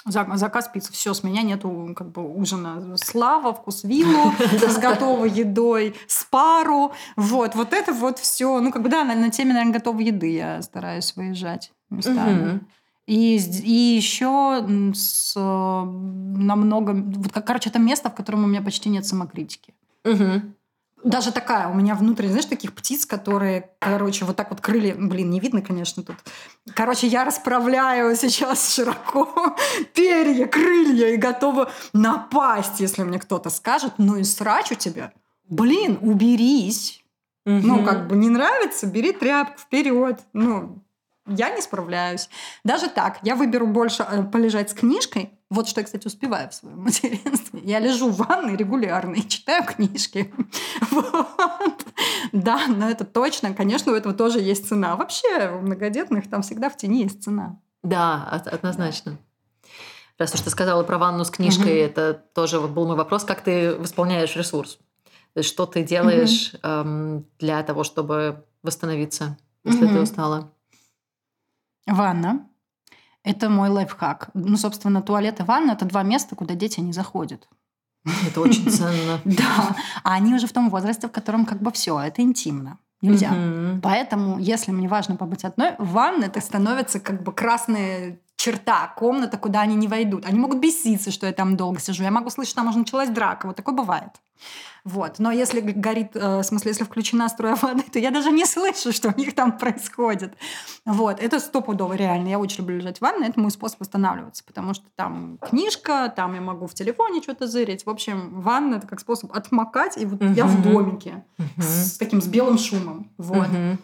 Заказ пиццы. Все, с меня нету как бы ужина. Слава, вкус виллу с готовой едой, с пару. Вот, вот это вот все. Ну, как бы, да, на, на теме, наверное, готовой еды я стараюсь выезжать местами. И, и еще с, э, намного... Вот, короче, это место, в котором у меня почти нет самокритики. Мгм. Даже такая, у меня внутренне, знаешь, таких птиц, которые, короче, вот так вот крылья, блин, не видно, конечно, тут. Короче, я расправляю сейчас широко перья, крылья и готова напасть, если мне кто-то скажет, ну и срач у тебя. Блин, уберись. Ну, Мгм. как бы не нравится, бери тряпку вперед. Ну, я не справляюсь. Даже так, я выберу больше э, полежать с книжкой. Вот что я, кстати, успеваю в своем материнстве. Я лежу в ванной регулярно и читаю книжки. Вот. Да, но это точно. Конечно, у этого тоже есть цена. Вообще, у многодетных там всегда в тени есть цена. Да, однозначно. Раз уж ты сказала про ванну с книжкой, Мгм. это тоже вот был мой вопрос, как ты восполняешь ресурс? То есть что ты делаешь эм, для того, чтобы восстановиться, если ты Мгм. устала? Ванна. Это мой лайфхак. Ну, собственно, туалет и ванна – это два места, куда дети не заходят. Это очень ценно. Да. А они уже в том возрасте, в котором как бы все, это интимно. Нельзя. Поэтому, если мне важно побыть одной, ванна это становится как бы красная черта, комната, куда они не войдут. Они могут беситься, что я там долго сижу. Я могу слышать, что там уже началась драка. Вот такое бывает. Вот. Но если горит, э, в смысле, если включена струя воды, то я даже не слышу, что у них там происходит. Вот. Это стопудово реально. Я очень люблю лежать в ванной. Это мой способ восстанавливаться. Потому что там книжка, там я могу в телефоне что-то зырить. В общем, ванна – это как способ отмокать. И вот я в домике Мгм. с таким, с белым шумом. Вот. Мгм.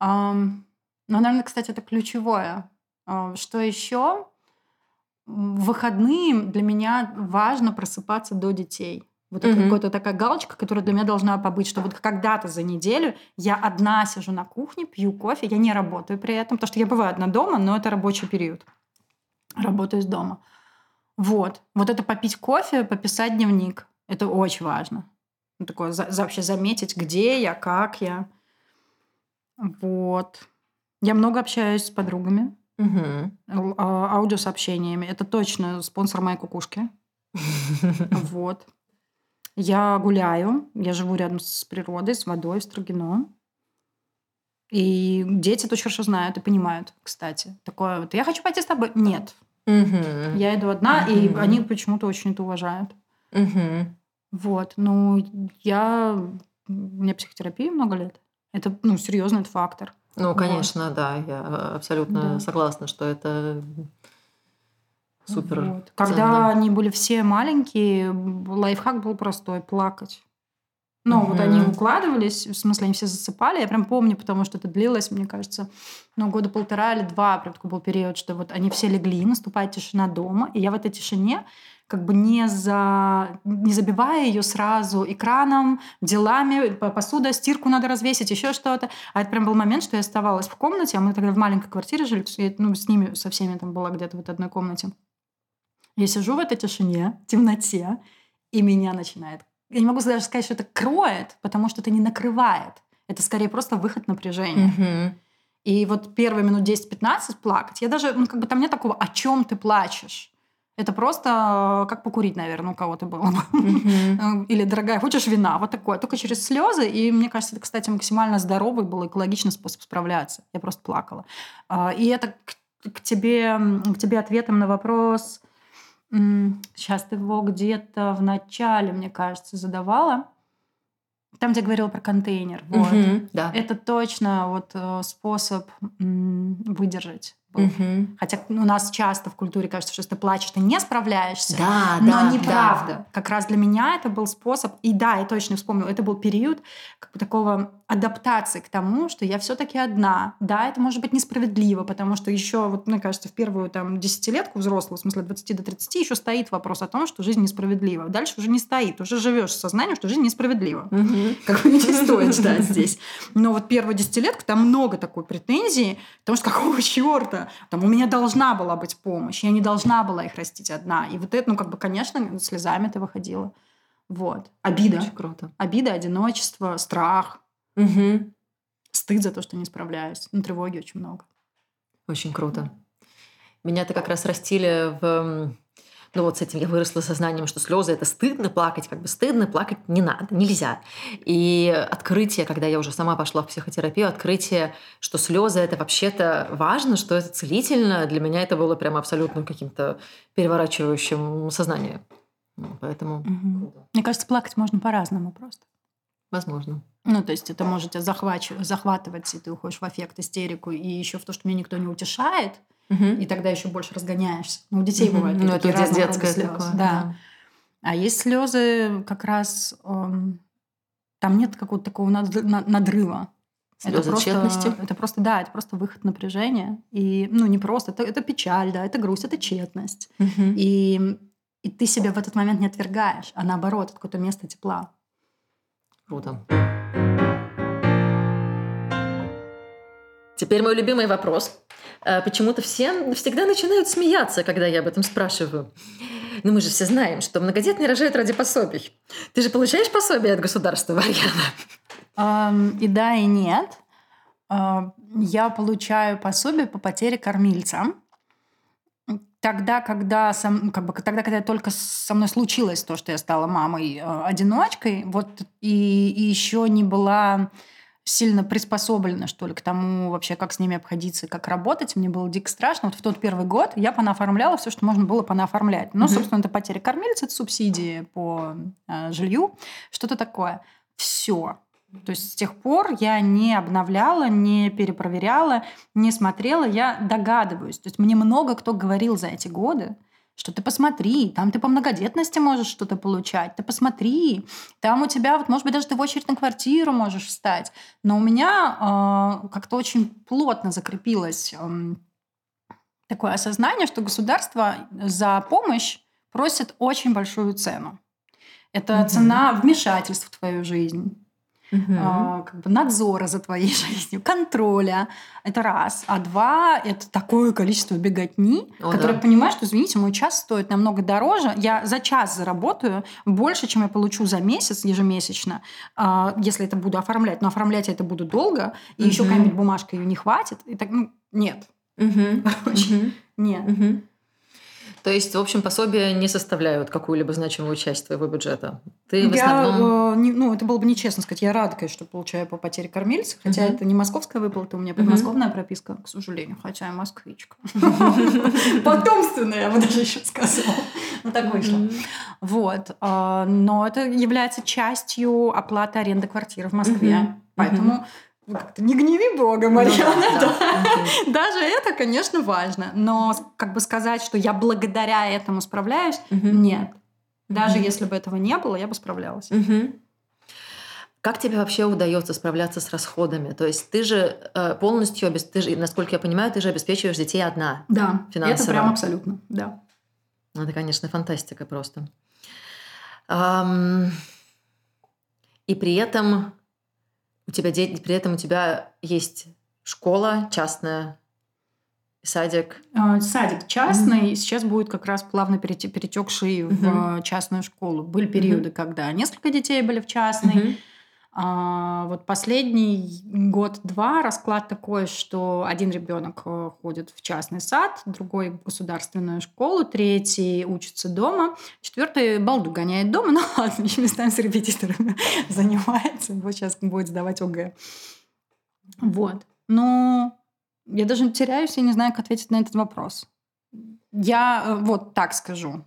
Ам, ну, наверное, кстати, это ключевое. А, Что еще? В выходные для меня важно просыпаться до детей. Вот это Мгм. какая-то такая галочка, которая для меня должна побыть, что вот когда-то за неделю я одна сижу на кухне, пью кофе, я не работаю при этом, потому что я бываю одна дома, но это рабочий период. Работаю из дома. Вот. Вот это попить кофе, пописать дневник. Это очень важно. Ну, такое за- за- вообще заметить, где я, как я. Вот. Я много общаюсь с подругами, Л- а, аудиосообщениями. Это точно спонсор моей кукушки. Вот. Я гуляю. Я живу рядом с природой, с водой, в Строгино. И дети это очень хорошо знают и понимают, кстати. Такое вот, я хочу пойти с тобой. Нет. Мгм. Я иду одна, и Мгм. они почему-то очень это уважают. Мгм. Вот. Ну, я... У меня психотерапия много лет. Это, ну, серьезный фактор. Ну, Вот. конечно, да, я абсолютно Да. согласна, что это супер. Вот. Когда ценно. они были все маленькие, лайфхак был простой – плакать. Ну, вот они укладывались, в смысле, они все засыпали. Я прям помню, потому что это длилось, мне кажется, ну, года полтора или два. Прям такой был период, что вот они все легли, наступает тишина дома. И я в этой тишине как бы не, за... не забивая ее сразу экраном, делами, по- посуда, стирку надо развесить, еще что-то. А это прям был момент, что я оставалась в комнате, а мы тогда в маленькой квартире жили, я, ну, с ними, со всеми там была где-то вот одной комнате. Я сижу в этой тишине, темноте, и меня начинает... Я не могу даже сказать, что это кроет, потому что это не накрывает. Это скорее просто выход напряжения. Мгм. И вот первые минут 10-15 плакать, я даже, ну, как бы там нет такого, о чем ты плачешь. Это просто э, как покурить, наверное, у кого-то было бы. Э, Или, дорогая, хочешь вина? Вот такое. Только через слезы. И мне кажется, это, кстати, максимально здоровый был экологичный способ справляться. Я просто плакала. А, И это к, к тебе, к тебе ответом на вопрос. Сейчас ты его где-то в начале, мне кажется, задавала. Там, где я говорила про контейнер. Вот. Да. Это точно вот э, способ выдержать. Был. Мгм. Хотя у нас часто в культуре кажется, что если ты плачешь, ты не справляешься. Да, Но да, неправда. Как раз для меня это был способ, и да, я точно вспомнила, это был период как бы такого адаптации к тому, что я все-таки одна. Да, это может быть несправедливо, потому что еще, вот, мне кажется, в первую там десятилетку взрослую, в смысле от 20 до 30, еще стоит вопрос о том, что жизнь несправедлива. Дальше уже не стоит, уже живешь с сознанием, что жизнь несправедлива. Да. Как бы не стоит ждать здесь. Но вот первую десятилетку там много такой претензий, потому что какого черта? Там у меня должна была быть помощь, я не должна была их растить одна. И вот это, ну как бы, конечно, слезами ты выходила. Вот. Обида. Очень круто. Обида, одиночество, страх, Мгм. стыд за то, что не справляюсь. Ну, тревоги очень много. Очень круто. Меня-то как раз растили в ну вот с этим я выросла сознанием, что слезы это стыдно, плакать как бы стыдно, плакать не надо, нельзя. И открытие, когда я уже сама пошла в психотерапию, открытие, что слезы это вообще-то важно, что это целительно, для меня это было прям абсолютно каким-то переворачивающим сознание. Ну, поэтому... Угу. Мне кажется, плакать можно по-разному просто. Возможно. Ну, то есть это может тебя захватывать, и ты уходишь в аффект, истерику, и еще в то, что меня никто не утешает, угу. и тогда еще больше разгоняешься. Ну, у детей угу. бывает. Ну, это детское такое. Да. да. А есть слезы как раз... Эм, там нет какого-то такого надрыва. Слезы это просто, тщетности? Это просто, да, это просто выход напряжения. И, ну, не просто, это, это печаль, да, это грусть, это тщетность. Угу. И, и ты себя в этот момент не отвергаешь, а наоборот, это какое-то место тепла. Круто. Теперь мой любимый вопрос. Э, почему-то все всегда начинают смеяться, когда я об этом спрашиваю. Но мы же все знаем, что многодетные рожают ради пособий. Ты же получаешь пособие от государства, Марьяна? Um, и да, и нет. Uh, я получаю пособие по потере кормильца. Тогда, когда, сам, как бы, тогда, когда только со мной случилось то, что я стала мамой э, вот и, и еще не была сильно приспособлена, что ли, к тому вообще, как с ними обходиться, как работать. Мне было дико страшно. Вот в тот первый год я понаоформляла все, что можно было понаоформлять. Ну, угу. собственно, это потеря кормильца, это субсидии по э, жилью, что-то такое. Все. То есть с тех пор я не обновляла, не перепроверяла, не смотрела, я догадываюсь. То есть мне много кто говорил за эти годы, что ты посмотри, там ты по многодетности можешь что-то получать, ты посмотри, там у тебя, вот, может быть, даже ты в очередь на квартиру можешь встать. Но у меня э, как-то очень плотно закрепилось э, такое осознание, что государство за помощь просит очень большую цену. Это угу. цена вмешательств в твою жизнь угу. как бы надзора за твоей жизнью, контроля. Это раз. А два – это такое количество беготни, О, которое да. понимаешь, что, извините, мой час стоит намного дороже. Я за час заработаю больше, чем я получу за месяц ежемесячно, а, если это буду оформлять. Но оформлять я это буду долго, и угу. еще какая-нибудь бумажка ее не хватит. И так, ну, нет. Угу. Короче, угу. нет. Угу. То есть, в общем, пособия не составляют какую-либо значимую часть твоего бюджета. Ты в я, основном... Э, не, ну, это было бы нечестно сказать. Я рада, конечно, что получаю по потере кормильца, хотя uh-huh. это не московская выплата, у меня подмосковная uh-huh. прописка, к сожалению, хотя я москвичка. Потомственная, я бы даже еще сказала. Ну, так вышло. Вот. А, но это является частью оплаты аренды квартиры в Москве. Поэтому как-то не гневи Бога, Марьяна. Ну, да, да. Даже это, конечно, важно. Но как бы сказать, что я благодаря этому справляюсь, угу. нет. Даже угу. если бы этого не было, я бы справлялась. Угу. Как тебе вообще удается справляться с расходами? То есть ты же э, полностью, ты же, насколько я понимаю, ты же обеспечиваешь детей одна. Да, финансово. это прям абсолютно, да. Ну, это, конечно, фантастика просто. И при этом у тебя дети, при этом у тебя есть школа частная, садик. А, садик частный, mm-hmm. сейчас будет как раз плавно перетекший mm-hmm. в частную школу. Были периоды, mm-hmm. когда несколько детей были в частной. Mm-hmm. А, вот последний год-два расклад такой, что один ребенок э, ходит в частный сад, другой в государственную школу, третий учится дома, четвертый балду гоняет дома, ну ладно, еще местами с репетиторами занимается, вот сейчас будет сдавать ОГЭ. Вот. Но я даже теряюсь, я не знаю, как ответить на этот вопрос. Я э, вот так скажу.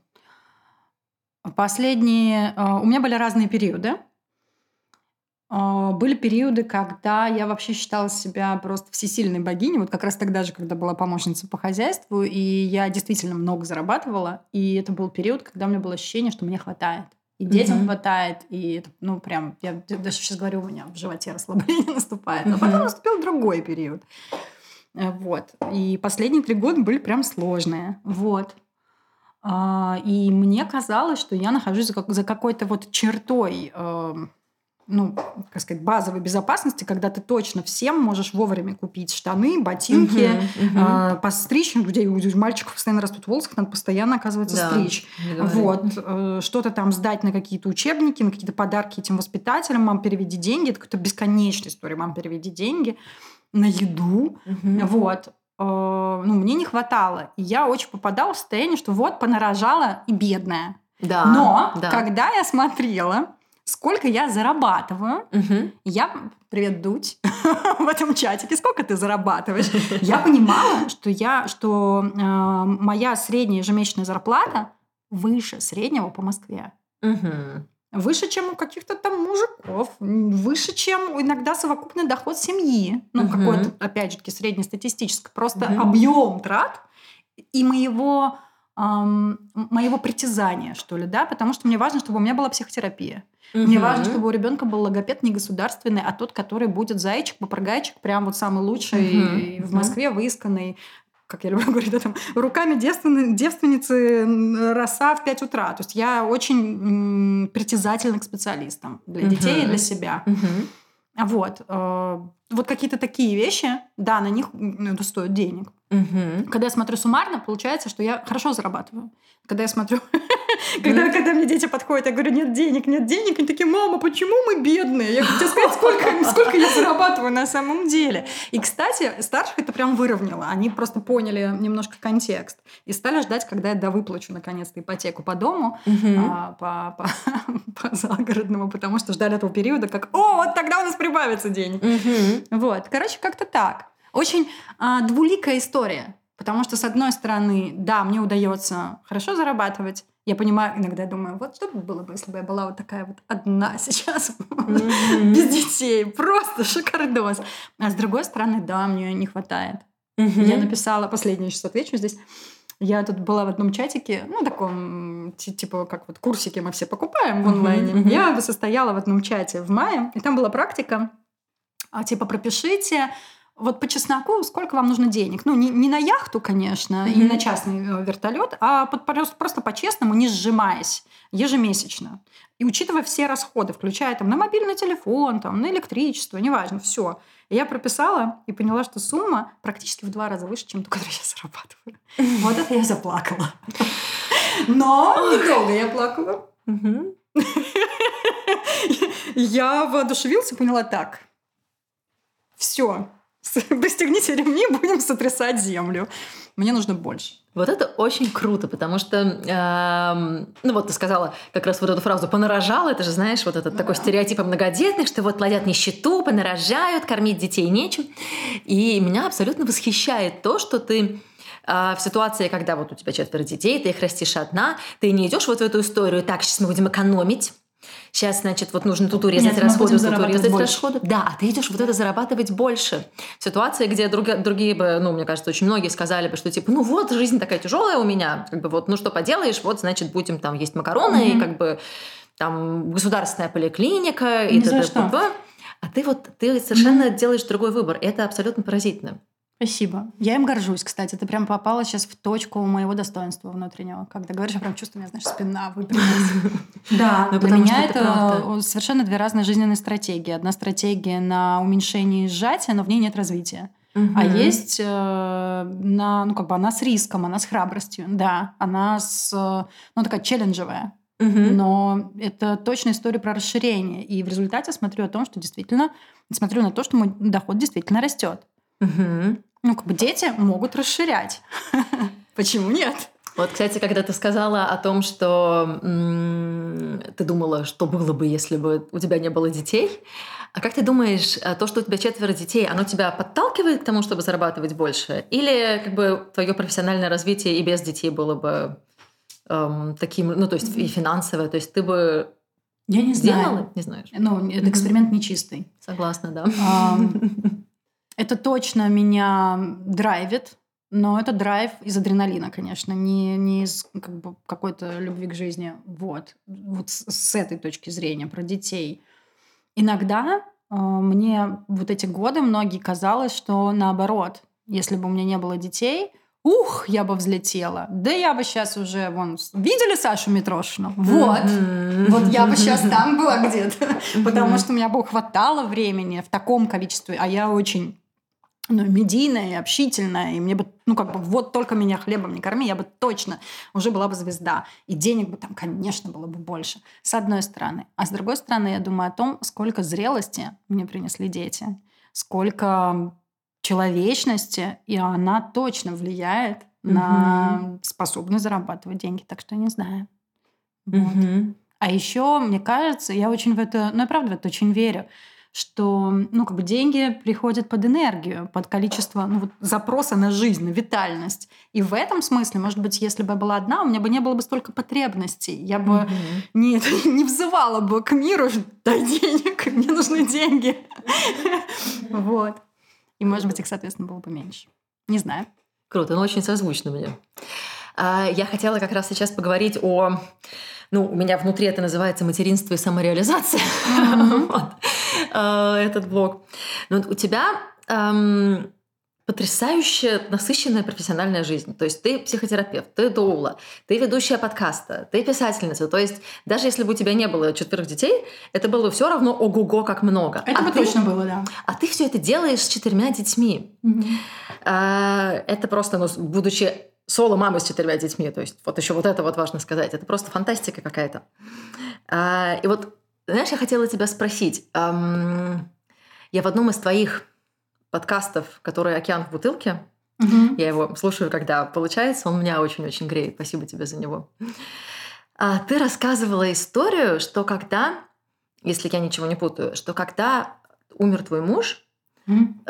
Последние... Э, у меня были разные периоды. А, были периоды, когда я вообще считала себя просто всесильной богиней, вот как раз тогда же, когда была помощница по хозяйству, и я действительно много зарабатывала, и это был период, когда у меня было ощущение, что мне хватает. И детям mm-hmm. хватает, и это, ну, прям, я даже сейчас говорю, у меня в животе расслабление наступает. Но mm-hmm. потом наступил другой период. Э, вот. И последние три года были прям сложные. Вот. А, и мне казалось, что я нахожусь за какой-то вот чертой эм, ну, как сказать, базовой безопасности, когда ты точно всем можешь вовремя купить штаны, ботинки, uh-huh, uh-huh. Э, постричь. У людей, у мальчиков постоянно растут волосы, надо постоянно, оказывается, да, стричь. Вот. Э, что-то там сдать на какие-то учебники, на какие-то подарки этим воспитателям. Мам, переведи деньги. Это какая-то бесконечная история. Мам, переведи деньги на еду. Uh-huh. Вот. ну, мне не хватало. И я очень попадала в состояние, что вот понарожала и бедная. Да. Но да. когда я смотрела, сколько я зарабатываю, Мгм. я, привет, Дудь, в этом чатике, сколько ты зарабатываешь? Я понимала, что, я, что э, моя средняя ежемесячная зарплата выше среднего по Москве. Мгм. Выше, чем у каких-то там мужиков. Выше, чем иногда совокупный доход семьи. Ну, Мгм. какой-то, опять же таки, среднестатистическое. Просто Мгм. объем трат и моего, ам, моего притязания, что ли, да, потому что мне важно, чтобы у меня была психотерапия. Мне Мгм. важно, чтобы у ребенка был логопед не государственный, а тот, который будет зайчик, попрыгайчик, прям вот самый лучший Мгм. в Москве, выисканный, как я люблю говорить, да, там, руками девственни- девственницы роса в 5 утра. То есть я очень м, притязательна к специалистам для детей и Мгм. для себя. Мгм. Вот. Вот какие-то такие вещи, да, на них это стоит денег. Мгм. Когда я смотрю суммарно, получается, что я хорошо зарабатываю. Когда я смотрю, когда, когда мне дети подходят, я говорю, нет денег, нет денег, они такие, мама, почему мы бедные? Я хочу сказать, сколько, сколько я зарабатываю на самом деле. И, кстати, старших это прям выровняло. Они просто поняли немножко контекст и стали ждать, когда я довыплачу наконец-то ипотеку по дому, Мгм. а, по, по, по загородному, потому что ждали этого периода, как, о, вот тогда у нас прибавится денег. Мгм. Вот, короче, как-то так. Очень а, двуликая история. Потому что, с одной стороны, да, мне удается хорошо зарабатывать. Я понимаю, иногда думаю, вот что бы было бы, если бы я была вот такая вот одна сейчас, Мгм. без детей. Просто шикардос. А с другой стороны, да, мне не хватает. Мгм. Я написала, последнее сейчас отвечу здесь. Я тут была в одном чатике, ну, таком, ти- типа, как вот курсики мы все покупаем в онлайне. мгм. Я состояла в одном чате в мае, и там была практика, типа, пропишите вот по чесноку, сколько вам нужно денег. Ну, не, не на яхту, конечно, и не Мгм. на частный э, вертолет, а под- просто, просто по-честному, не сжимаясь, ежемесячно. И учитывая все расходы, включая там на мобильный телефон, там, на электричество, неважно, все. Я прописала и поняла, что сумма практически в два раза выше, чем ту, которую я зарабатываю. Вот это я заплакала. Но недолго я плакала. Я воодушевилась и поняла так. Все. Пристегните ремни, будем сотрясать землю. Мне нужно больше. Вот это очень круто, потому что, эм, ну вот ты сказала как раз вот эту фразу «понарожала», это же, знаешь, вот этот такой Да. стереотип о многодетных, что вот плодят нищету, понарожают, кормить детей нечем. И меня абсолютно восхищает то, что ты а, в ситуации, когда вот у тебя четверо детей, ты их растишь одна, ты не идешь вот в эту историю, так, сейчас мы будем экономить, сейчас, значит, вот нужно тут урезать Нет, расходы, тут урезать больше. расходы. Да, а ты идешь вот это зарабатывать больше. В ситуации, где друг- другие бы, ну, мне кажется, очень многие сказали бы, что типа, ну вот, жизнь такая тяжелая у меня, как бы вот, ну что поделаешь, вот, значит, будем там есть макароны, и Мгм. как бы там государственная поликлиника, и т.д. А ты вот, ты совершенно делаешь другой выбор. и Это абсолютно поразительно. Спасибо. Я им горжусь, кстати. Ты прям попала сейчас в точку моего достоинства внутреннего. Когда говоришь, я прям чувствую, у меня, знаешь, спина выпрямилась. Да, Ну, для потому меня это это совершенно две разные жизненные стратегии. Одна стратегия на уменьшение и сжатие, но в ней нет развития. А есть э, на, ну, как бы она с риском, она с храбростью, да, она с, ну, такая челленджевая. Но это точно история про расширение. И в результате смотрю о том, что действительно, смотрю на то, что мой доход действительно растет. Мгм. Ну, как бы дети могут расширять. Почему нет? Вот, кстати, когда ты сказала о том, что м, ты думала, что было бы, если бы у тебя не было детей, а как ты думаешь, а, то, что у тебя четверо детей, оно тебя подталкивает к тому, чтобы зарабатывать больше? Или как бы твое профессиональное развитие и без детей было бы эм, таким, ну, то есть и финансовое, то есть ты бы Я не сделала? знаю. Не знаешь. Ну, это эксперимент нечистый. Согласна, да. Это точно меня драйвит, но это драйв из адреналина, конечно, не, не из как бы, какой-то любви к жизни. Вот. Вот с, с этой точки зрения про детей. Иногда э, мне вот эти годы многие казалось, что наоборот, если бы у меня не было детей, ух, я бы взлетела. Да я бы сейчас уже, вон, видели Сашу Митрошину? Вот. Вот я бы сейчас там была где-то. Потому что у меня бы хватало времени в таком количестве, а я очень ну, медийная и общительная, и мне бы, ну, как бы, вот только меня хлебом не корми, я бы точно уже была бы звезда. И денег бы там, конечно, было бы больше. С одной стороны. А с другой стороны, я думаю о том, сколько зрелости мне принесли дети. Сколько человечности, и она точно влияет Мгм. на способность зарабатывать деньги. Так что не знаю. Вот. Мгм. А еще, мне кажется, я очень в это, ну, я правда в это очень верю, что, ну, как бы деньги приходят под энергию, под количество, ну, вот запроса на жизнь, на витальность. И в этом смысле, может быть, если бы я была одна, у меня бы не было бы столько потребностей. Я бы Мгм. не, не взывала бы к миру, дай денег, мне нужны деньги. Вот. И, может быть, их, соответственно, было бы меньше. Не знаю. Круто, ну очень созвучно мне. А, Я хотела как раз сейчас поговорить о... Ну, у меня внутри это называется материнство и самореализация. А, Этот блог. Но у тебя эм, потрясающе насыщенная профессиональная жизнь. То есть ты психотерапевт, ты доула, ты ведущая подкаста, ты писательница. То есть даже если бы у тебя не было четверых детей, это было бы все равно ого-го как много. Это а бы ты, точно было, да. А ты все это делаешь с четырьмя детьми. А, Это просто, ну, будучи соло-мамой с четырьмя детьми, то есть вот еще вот это вот важно сказать, это просто фантастика какая-то. А, И вот, знаешь, я хотела тебя спросить. Я в одном из твоих подкастов, который «Океан в бутылке», Мгм. я его слушаю, когда получается, он меня очень-очень греет. Спасибо тебе за него. А, Ты рассказывала историю, что когда, если я ничего не путаю, что когда умер твой муж, Мгм.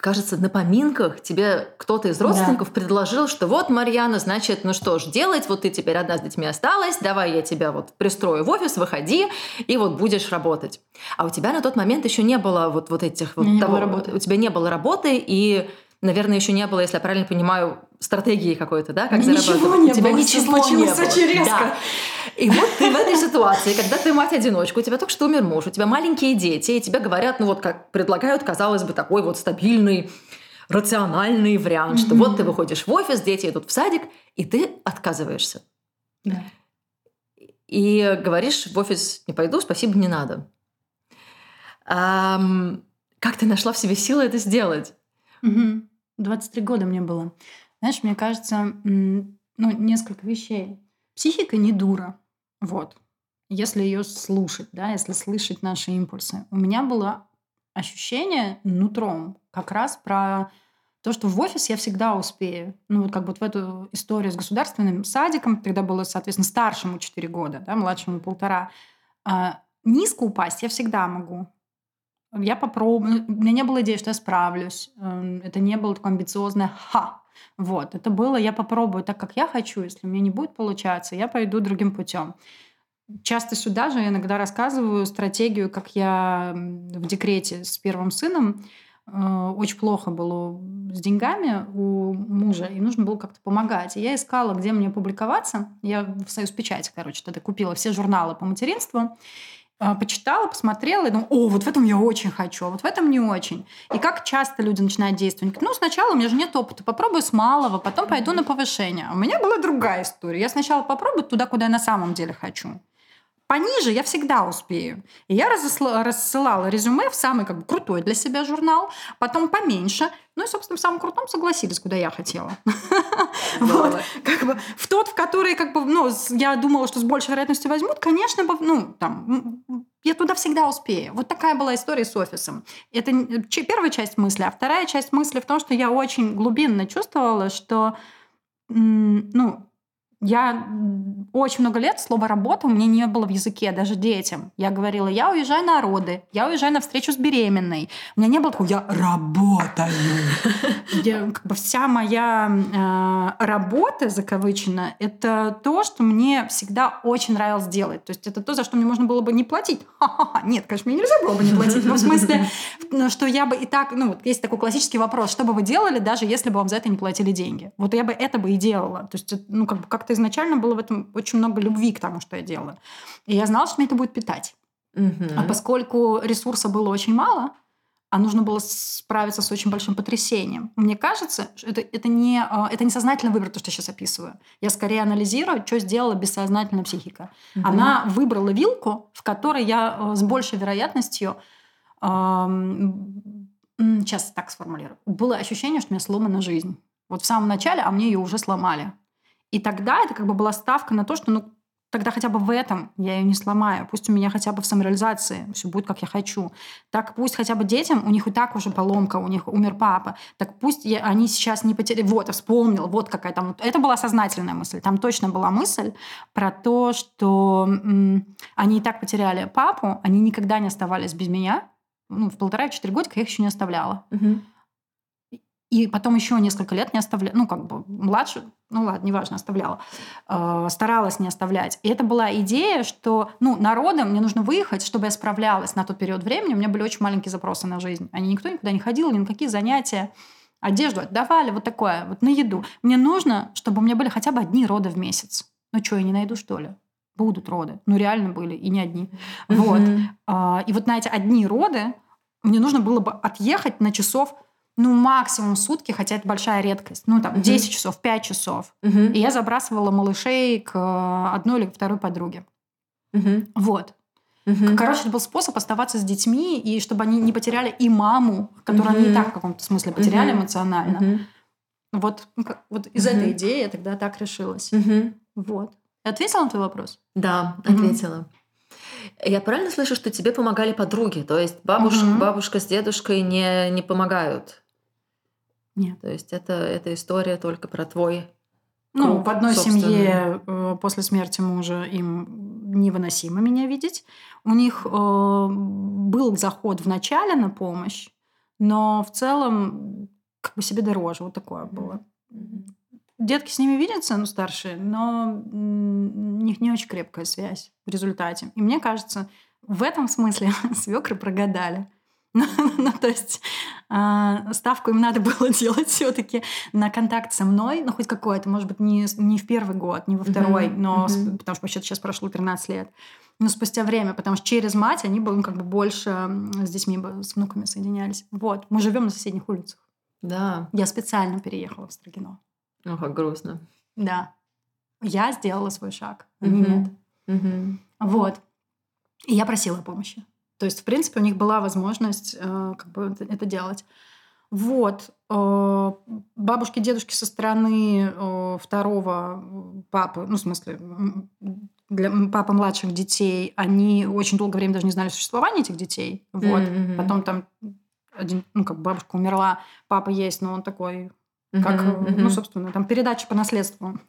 Кажется, на поминках тебе кто-то из Да. родственников предложил, что вот, Марьяна, значит, ну что ж делать, вот ты теперь одна с детьми осталась, давай я тебя вот пристрою в офис, выходи, и вот будешь работать. А у тебя на тот момент еще не было вот, вот этих... Вот не того- было работы. У тебя не было работы, и, наверное, еще не было, если я правильно понимаю, стратегии какой-то, да, как Ничего зарабатывать. не у тебя было, ничего случилось не было. очень резко. Да. И вот ты в этой ситуации, когда ты мать-одиночка, у тебя только что умер муж, у тебя маленькие дети, и тебе говорят, ну вот как предлагают, казалось бы, такой вот стабильный, рациональный вариант, что Мгм. вот ты выходишь в офис, дети идут в садик, и ты отказываешься. Да. И говоришь, в офис не пойду, спасибо, не надо. Ам, как ты нашла в себе силы это сделать? Мгм. 23 года мне было. Знаешь, мне кажется, ну, несколько вещей. Психика не дура. Вот. Если ее слушать, да, если слышать наши импульсы. У меня было ощущение нутром как раз про то, что в офис я всегда успею. Ну, вот как вот в эту историю с государственным садиком, когда было, соответственно, старшему 4 года, да, младшему полтора, а, низко упасть я всегда могу. Я попробую. У меня не было идеи, что я справлюсь. Эм, Это не было такое амбициозное «ха». Вот. Это было «я попробую так, как я хочу». Если меня не будет получаться, я пойду другим путем. Часто сюда же иногда рассказываю стратегию, как я в декрете с первым сыном. э, Очень плохо было с деньгами у мужа, и нужно было как-то помогать. И я искала, где мне публиковаться. Я в Союз Печати, короче, тогда купила все журналы по материнству. А, почитала, посмотрела и думала, о, вот в этом я очень хочу, а вот в этом не очень. И как часто люди начинают действовать? Ну, сначала у меня же нет опыта, попробую с малого, потом пойду на повышение. У меня была другая история. Я сначала попробую туда, куда я на самом деле хочу. Пониже я всегда успею. И я рассылала резюме в самый как бы, крутой для себя журнал, потом поменьше. Ну и, собственно, в самом крутом согласились, куда я хотела. Вот. Как бы в тот, в который как бы, ну, я думала, что с большей вероятностью возьмут, конечно, ну, там, я туда всегда успею. Вот такая была история с офисом. Это первая часть мысли. А вторая часть мысли в том, что я очень глубинно чувствовала, что, ну, я очень много лет слово «работа» у меня не было в языке, даже детям. Я говорила, я уезжаю на роды, я уезжаю на встречу с беременной. У меня не было такого, я работаю. Я, как бы вся моя э, работа, закавычена, это то, что мне всегда очень нравилось делать. То есть это то, за что мне можно было бы не платить. Ха-ха-ха. Нет, конечно, мне нельзя было бы не платить. Но в смысле, ну, что я бы и так... Ну, вот есть такой классический вопрос. Что бы вы делали, даже если бы вам за это не платили деньги? Вот я бы это бы и делала. То есть, ну, как бы как-то изначально было в этом очень много любви к тому, что я делаю. И я знала, что меня это будет питать. Мгм. А поскольку ресурса было очень мало, а нужно было справиться с очень большим потрясением. Мне кажется, что это, это, не, а, это не сознательный выбор, то, что я сейчас описываю. Я скорее анализирую, что сделала бессознательная психика. Мгм. Она выбрала вилку, в которой я э, с большей вероятностью ам, м, сейчас так сформулирую. Было ощущение, что у меня сломана жизнь. Вот в самом начале, а мне ее уже сломали. И тогда это как бы была ставка на то, что ну, тогда хотя бы в этом я ее не сломаю. Пусть у меня хотя бы в самореализации все будет, как я хочу. Так пусть хотя бы детям, у них и так уже поломка, у них умер папа. Так пусть я, они сейчас не потеряли... Вот, вспомнил, вот какая там... Это была сознательная мысль. Там точно была мысль про то, что м- они и так потеряли папу, они никогда не оставались без меня. Ну, в полтора-четыре годика я их еще не оставляла. Мгм. И потом еще несколько лет не оставляла. Ну, как бы младше, ну ладно, неважно, оставляла. Э, старалась не оставлять. И это была идея, что, ну, народом мне нужно выехать, чтобы я справлялась на тот период времени. У меня были очень маленькие запросы на жизнь. Они никто никуда не ходил, ни на какие занятия. Одежду отдавали, вот такое, вот на еду. Мне нужно, чтобы у меня были хотя бы одни роды в месяц. Ну что, я не найду, что ли? Будут роды. Ну, реально были, и не одни. Вот. А, И вот на эти одни роды мне нужно было бы отъехать на часов, ну, максимум сутки, хотя это большая редкость. Ну, там, Мгм. 10 часов, 5 часов. Мгм. И я забрасывала малышей к э, одной или второй подруге. Мгм. Вот. Мгм. Короче, это был способ оставаться с детьми, и чтобы они не потеряли и маму, которую они и так в каком-то смысле потеряли Мгм. эмоционально. Мгм. Вот, ну, вот из Мгм. этой идеи я тогда так решилась. Мгм. Вот. Ответила на твой вопрос? Да, ответила. Я правильно слышу, что тебе помогали подруги? То есть бабушка, Мгм. бабушка с дедушкой не, не помогают? Нет. То есть это, это история только про твой... Ну, круг в одной семье э, после смерти мужа им невыносимо меня видеть. У них э, был заход в начале на помощь, но в целом как бы себе дороже. Вот такое было. Детки с ними видятся, ну, старшие, но у них не очень крепкая связь в результате. И мне кажется, в этом смысле свекры прогадали. Ну, то есть а, ставку им надо было делать все-таки на контакт со мной, ну, хоть какой-то, может быть, не, не в первый год, не во второй, но с- мгм. потому что вообще сейчас прошло 13 лет. Но спустя время, потому что через мать они бы ну, как бы больше с детьми, бы, с внуками соединялись. Вот, мы живем на соседних улицах. Да, Я специально переехала в Строгино. ну как грустно. Да. Я сделала свой шаг, они Мгм. нет. Мгм. Вот. И я просила помощи. То есть, в принципе, у них была возможность э, как бы это, делать. Вот. Э, бабушки, дедушки со стороны э, второго папы, ну, в смысле, для м, папы младших детей, они очень долгое время даже не знали существования этих детей. Вот. Мгм. Потом там один, ну, как бабушка умерла, папа есть, но он такой, как, э, ну, собственно, там передача по наследству.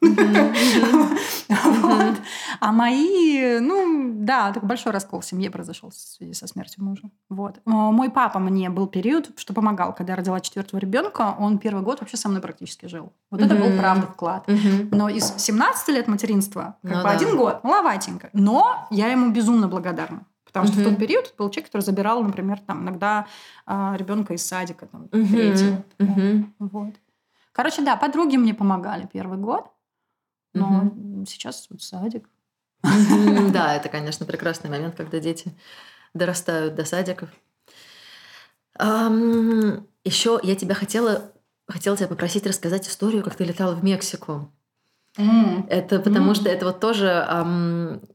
Вот. А мои, ну, да, так большой раскол в семье произошел в связи со смертью мужа. Вот. А, Мой папа мне был период, что помогал, когда я родила четвертого ребенка, он первый год вообще со мной практически жил. Вот это был правда вклад. Но из 17 лет материнства, как Ну бы да. один год, маловатенько. Но я ему безумно благодарна. Потому что в Мгм. тот период был человек, который забирал, например, там, иногда ребенка из садика, там, Мгм. третьего. Мгм. Вот. Короче, да, подруги мне помогали первый год, но сейчас вот садик. Да, это, конечно, прекрасный момент, когда дети дорастают до садиков. Еще я тебя хотела, хотела тебя попросить рассказать историю, как ты летала в Мексику. Это потому что это вот тоже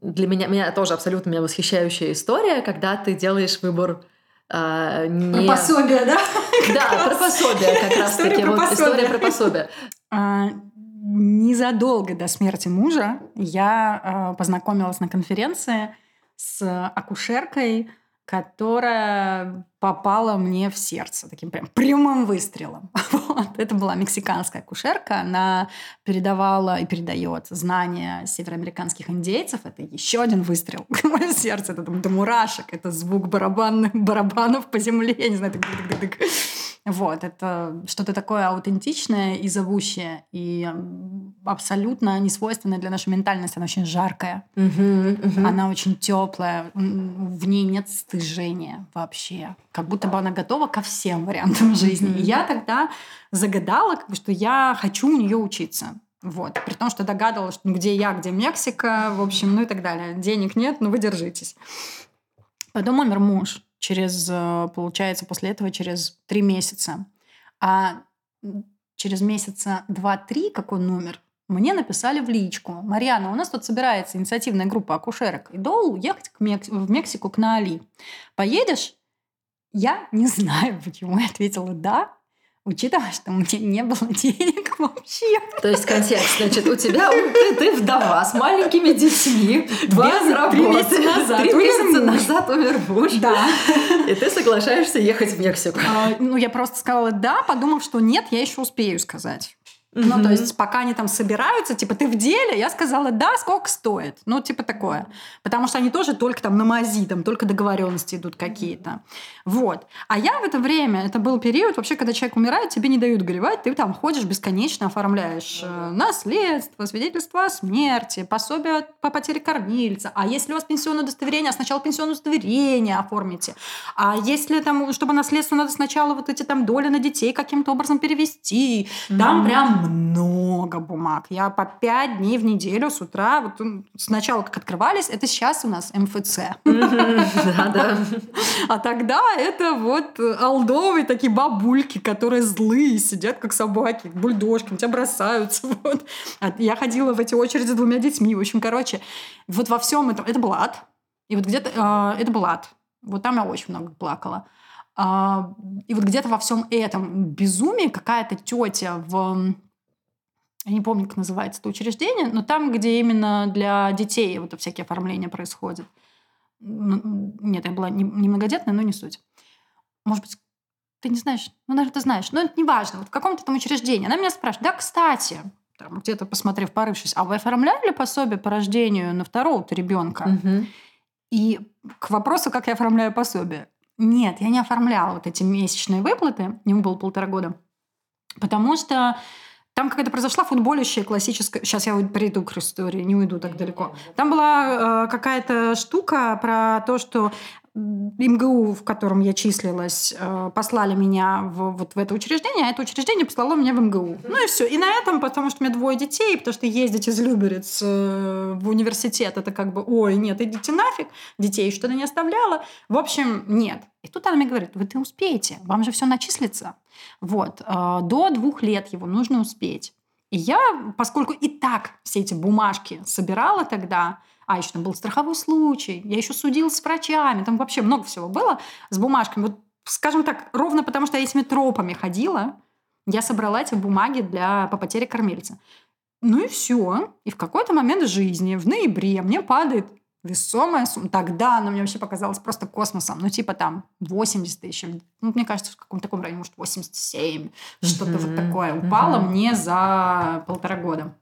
для меня, меня тоже абсолютно меня восхищающая история, когда ты делаешь выбор а, не... пособие, да? Да, про пособие как раз таки. про Вот история про пособие. А, Незадолго до смерти мужа я а, познакомилась на конференции с акушеркой, которая попала мне в сердце таким прям прямым выстрелом. Вот. Это была мексиканская акушерка. Она передавала и передает знания североамериканских индейцев. Это еще один выстрел в мое сердце. Это там до мурашек. Это звук барабанных, барабанов по земле. Я не знаю, так дык-дык-дык. Вот, это что-то такое аутентичное и зовущее, и абсолютно несвойственное для нашей ментальности. Она очень жаркая, Мгм, мгм. она очень теплая, в ней нет стыжения вообще. Как будто бы она готова ко всем вариантам жизни. И Мгм. я тогда загадала, как бы, что я хочу у нее учиться. Вот. При том, что догадывалась, ну, где я, где Мексика, в общем, ну и так далее. Денег нет, но вы держитесь. Потом умер муж через, э, получается, после этого через три месяца. А через месяца два-три, как он умер, мне написали в личку. Марьяна, у нас тут собирается инициативная группа акушерок. И Доу ехать к Мекс- в Мексику к Наали. Поедешь? Я не знаю, почему я ответила «да». Учитывая, что у меня не было денег вообще. То есть контекст, значит, у тебя ты, ты вдова с маленькими детьми, без работы. Три месяца назад, три месяца назад умер муж. Да. И ты соглашаешься ехать в Мексику. А, ну, я просто сказала да, подумав, что нет, я еще успею сказать. Ну, то есть, пока они там собираются, типа, ты в деле? Я сказала, да, сколько стоит? Ну, типа такое. Потому что они тоже только там на мази, там только договоренности идут какие-то. Вот. А я в это время, это был период, вообще, когда человек умирает, тебе не дают горевать, ты там ходишь бесконечно, оформляешь э, наследство, свидетельство о смерти, пособие по потере кормильца. А если у вас пенсионное удостоверение, а сначала пенсионное удостоверение оформите. А если там, чтобы наследство, надо сначала вот эти там доли на детей каким-то образом перевести. Там mm-hmm. прям много бумаг. Я по пять дней в неделю с утра, вот сначала как открывались, это сейчас у нас МФЦ. А тогда это вот алдовые такие бабульки, которые злые, сидят как собаки, бульдожки, на тебя бросаются. Вот. А я ходила в эти очереди с двумя детьми. В общем, короче, вот во всем этом... Это был ад. И вот где-то... Э, это был ад. Вот там я очень много плакала. Uh, и вот где-то во всем этом безумии какая-то тетя в я не помню, как называется это учреждение, но там, где именно для детей вот всякие оформления происходят. Нет, я была не, не многодетная, но не суть. Может быть, ты не знаешь, ну, наверное, ты знаешь, но это не важно. Вот в каком-то там учреждении. Она меня спрашивает, да, кстати, там, где-то посмотрев, порывшись, а вы оформляли пособие по рождению на второго-то ребенка? Угу. И к вопросу, как я оформляю пособие. Нет, я не оформляла вот эти месячные выплаты, ему было полтора года, потому что там какая-то произошла футболищая классическая... Сейчас я приду к истории, не уйду так далеко. Там была э, какая-то штука про то, что МГУ, в котором я числилась, э, послали меня в, вот в это учреждение, а это учреждение послало меня в МГУ. Ну и все. И на этом, потому что у меня двое детей, потому что ездить из Люберец э, в университет, это как бы, ой, нет, идите нафиг, детей что-то не оставляла. В общем, нет. И тут она мне говорит, вы ты успеете, вам же все начислится. Вот. Э, до двух лет его нужно успеть. И я, поскольку и так все эти бумажки собирала тогда, а еще там был страховой случай, я еще судилась с врачами, там вообще много всего было с бумажками. Вот, скажем так, ровно потому что я этими тропами ходила, я собрала эти бумаги для, по потере кормильца. Ну и все. И в какой-то момент жизни, в ноябре, мне падает весомая сумма. Тогда она мне вообще показалась просто космосом. Ну, типа там 80 тысяч. Ну, мне кажется, в каком-то таком районе, может, 87. Что-то вот такое. Упало мне за полтора года.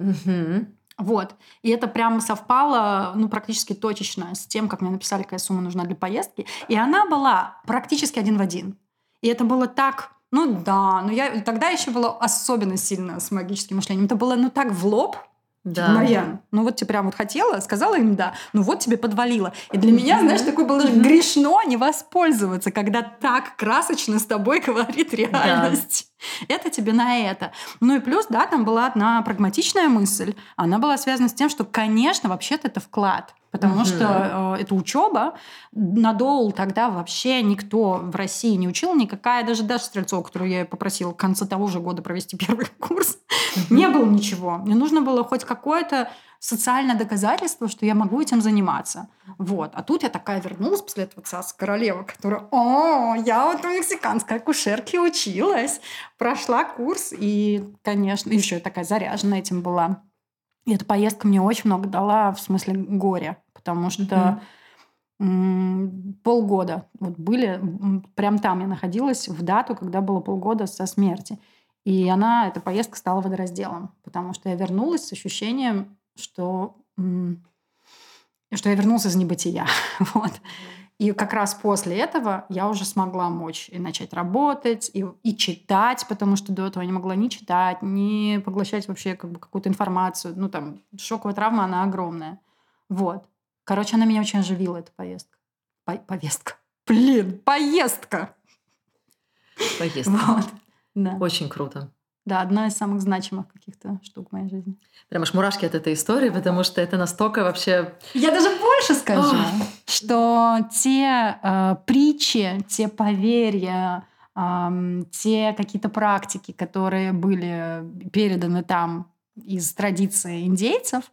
Вот. И это прямо совпало, ну, практически точечно с тем, как мне написали, какая сумма нужна для поездки. И она была практически один в один. И это было так ну да, но я тогда еще была особенно сильно с магическим мышлением. Это было ну так в лоб, да. Марьян, ну вот тебе прям вот хотела, сказала им да, ну вот тебе подвалило. И для меня, знаешь, такое было грешно не воспользоваться, когда так красочно с тобой говорит реальность. Да. Это тебе на это. Ну и плюс, да, там была одна прагматичная мысль. Она была связана с тем, что, конечно, вообще-то это вклад. Потому угу. что э, это учеба. На доул тогда вообще никто в России не учил, никакая, даже Даша Стрельцова, которую я попросила в конце того же года провести первый курс, угу. не было ничего. Мне нужно было хоть какое-то социальное доказательство, что я могу этим заниматься. Вот. А тут я такая вернулась после этого царс королева, которая, о, я вот у мексиканской акушерки училась, прошла курс, и, конечно, еще такая заряжена этим была. И эта поездка мне очень много дала в смысле горя потому что mm-hmm. полгода вот были, прям там я находилась в дату, когда было полгода со смерти. И она, эта поездка стала водоразделом, потому что я вернулась с ощущением, что, что я вернулась из небытия. вот. И как раз после этого я уже смогла мочь и начать работать, и, и читать, потому что до этого я не могла ни читать, ни поглощать вообще как бы какую-то информацию. Ну, там, шоковая травма, она огромная. Вот. Короче, она меня очень оживила, эта поездка. По повестка. Блин, поездка! Поездка. Вот. Да. Очень круто. Да, одна из самых значимых каких-то штук в моей жизни. Прям аж мурашки от этой истории, потому что это настолько вообще... Я даже больше скажу, что те э, притчи, те поверья, э, те какие-то практики, которые были переданы там из традиции индейцев,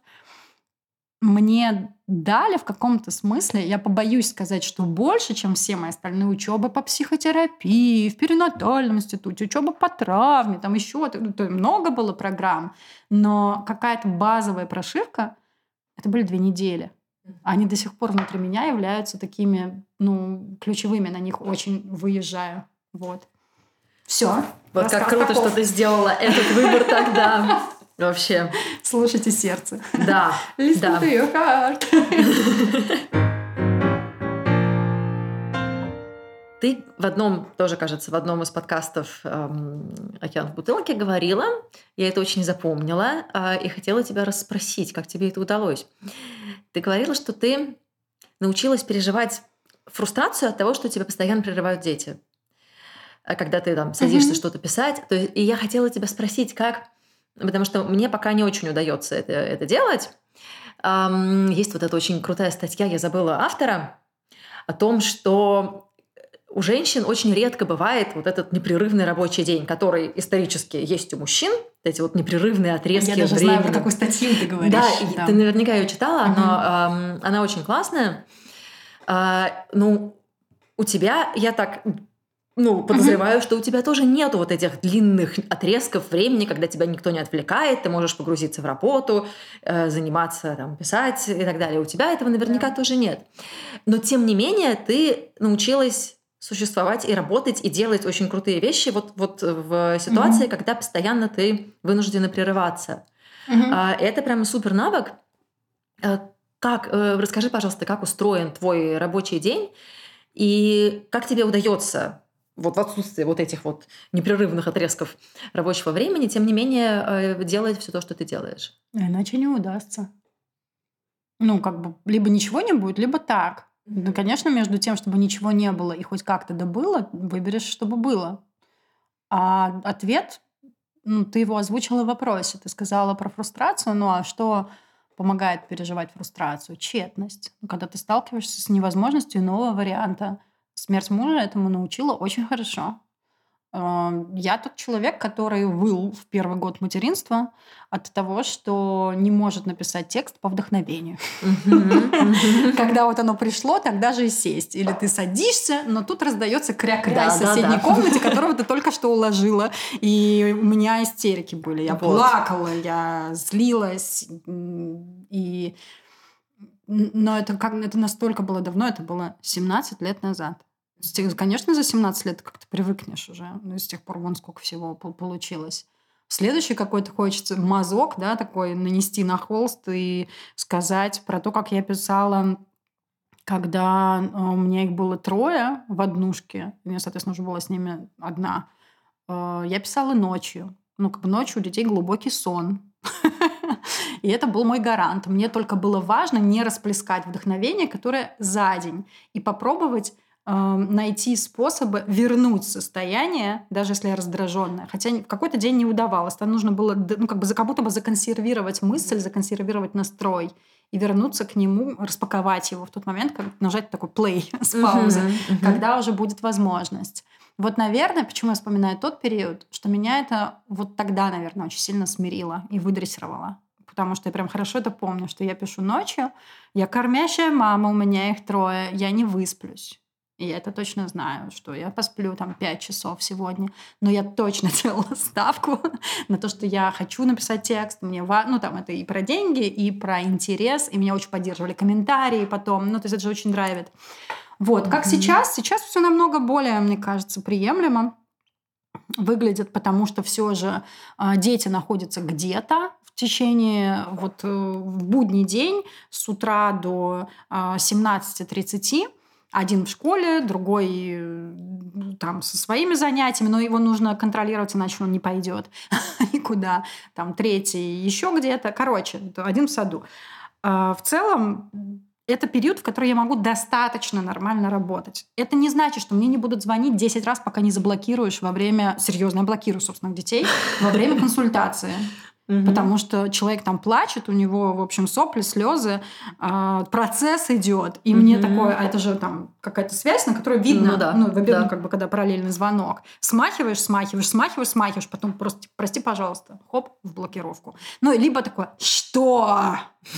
мне дали в каком-то смысле, я побоюсь сказать, что больше, чем все мои остальные учебы по психотерапии, в перинатальном институте, учеба по травме, там еще ну, много было программ, но какая-то базовая прошивка, это были две недели. Они до сих пор внутри меня являются такими, ну, ключевыми, на них очень выезжаю. Вот. Все. Вот как круто, каков. что ты сделала этот выбор тогда. Вообще. Слушайте сердце. Да. Listen да. to your heart. Ты в одном, тоже кажется, в одном из подкастов эм, «Океан в бутылке» говорила, я это очень запомнила, э, и хотела тебя расспросить, как тебе это удалось. Ты говорила, что ты научилась переживать фрустрацию от того, что тебя постоянно прерывают дети. А когда ты там садишься mm-hmm. что-то писать. То есть, и я хотела тебя спросить, как потому что мне пока не очень удается это, это делать. Есть вот эта очень крутая статья, я забыла автора, о том, что у женщин очень редко бывает вот этот непрерывный рабочий день, который исторически есть у мужчин, эти вот непрерывные отрезки Я даже времени. знаю, про такую статью ты говоришь. Да, да. ты наверняка ее читала, угу. но она очень классная. А, ну, у тебя, я так ну, подозреваю, угу. что у тебя тоже нету вот этих длинных отрезков времени, когда тебя никто не отвлекает, ты можешь погрузиться в работу, э, заниматься, там, писать и так далее. У тебя этого наверняка да. тоже нет. Но тем не менее ты научилась существовать и работать и делать очень крутые вещи вот, вот в ситуации, угу. когда постоянно ты вынуждена прерываться. Угу. Это прямо супер навык. Э, как, э, расскажи, пожалуйста, как устроен твой рабочий день и как тебе удается вот в отсутствие вот этих вот непрерывных отрезков рабочего времени, тем не менее э, делать все то, что ты делаешь. Иначе не удастся. Ну, как бы, либо ничего не будет, либо так. Ну, конечно, между тем, чтобы ничего не было и хоть как-то да было, выберешь, чтобы было. А ответ, ну, ты его озвучила в вопросе. Ты сказала про фрустрацию, ну а что помогает переживать фрустрацию? Тщетность. Когда ты сталкиваешься с невозможностью нового варианта – Смерть мужа этому научила очень хорошо. Я тот человек, который выл в первый год материнства от того, что не может написать текст по вдохновению. Когда вот оно пришло, тогда же и сесть. Или ты садишься, но тут раздается кря-кря из соседней комнате, которого ты только что уложила. И у меня истерики были. Я плакала, я злилась. И но это, как, это настолько было давно, это было 17 лет назад. Конечно, за 17 лет как-то привыкнешь уже. Ну, с тех пор вон сколько всего получилось. Следующий какой-то хочется мазок, да, такой нанести на холст и сказать про то, как я писала, когда э, у меня их было трое в однушке. Я, соответственно, уже была с ними одна. Э, я писала ночью. Ну, как бы ночью у детей глубокий сон. И это был мой гарант. Мне только было важно не расплескать вдохновение, которое за день, и попробовать найти способы вернуть состояние, даже если я раздраженная. Хотя в какой-то день не удавалось. Там нужно было ну, как, бы, как будто бы законсервировать мысль, законсервировать настрой и вернуться к нему, распаковать его в тот момент, как нажать такой play с паузы, uh-huh, uh-huh. когда уже будет возможность. Вот, наверное, почему я вспоминаю тот период, что меня это вот тогда, наверное, очень сильно смирило и выдрессировало потому что я прям хорошо это помню, что я пишу ночью, я кормящая мама, у меня их трое, я не высплюсь. И я это точно знаю, что я посплю там 5 часов сегодня, но я точно делала ставку на то, что я хочу написать текст. Мне ну там это и про деньги, и про интерес, и меня очень поддерживали комментарии потом. Ну, то есть это же очень драйвит. Вот, как mm-hmm. сейчас? Сейчас все намного более, мне кажется, приемлемо выглядит, потому что все же э, дети находятся где-то, в течение вот э, в будний день с утра до 17.30 а, один в школе, другой э, там со своими занятиями, но его нужно контролировать, иначе он не пойдет никуда. Там третий еще где-то. Короче, один в саду. А, в целом это период, в который я могу достаточно нормально работать. Это не значит, что мне не будут звонить 10 раз, пока не заблокируешь во время... Серьезно, я блокирую собственных детей во время консультации. Угу. Потому что человек там плачет, у него, в общем, сопли, слезы, э, процесс идет. И угу. мне такое, а это же там какая-то связь, на которую видно, ну, да, ну, ну, да. как бы, когда параллельный звонок. Смахиваешь, смахиваешь, смахиваешь, смахиваешь, потом просто, прости, пожалуйста, хоп, в блокировку. Ну, либо такое, что?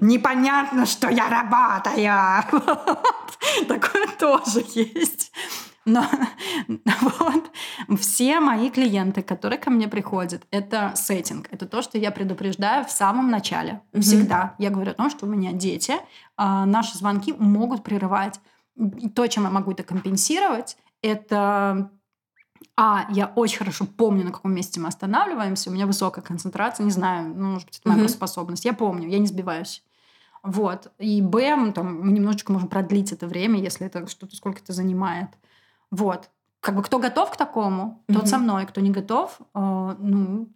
Непонятно, что я работаю. Такое тоже есть. Но вот все мои клиенты, которые ко мне приходят, это сеттинг. Это то, что я предупреждаю в самом начале. Mm-hmm. Всегда. Я говорю о том, что у меня дети, а наши звонки могут прерывать. И то, чем я могу это компенсировать, это а, я очень хорошо помню, на каком месте мы останавливаемся. У меня высокая концентрация, не знаю, ну, может быть, это моя mm-hmm. способность. Я помню, я не сбиваюсь. Вот. И Б, там, мы немножечко можем продлить это время, если это что-то сколько это занимает. Вот. Как бы кто готов к такому, mm-hmm. тот со мной. Кто не готов, э, ну,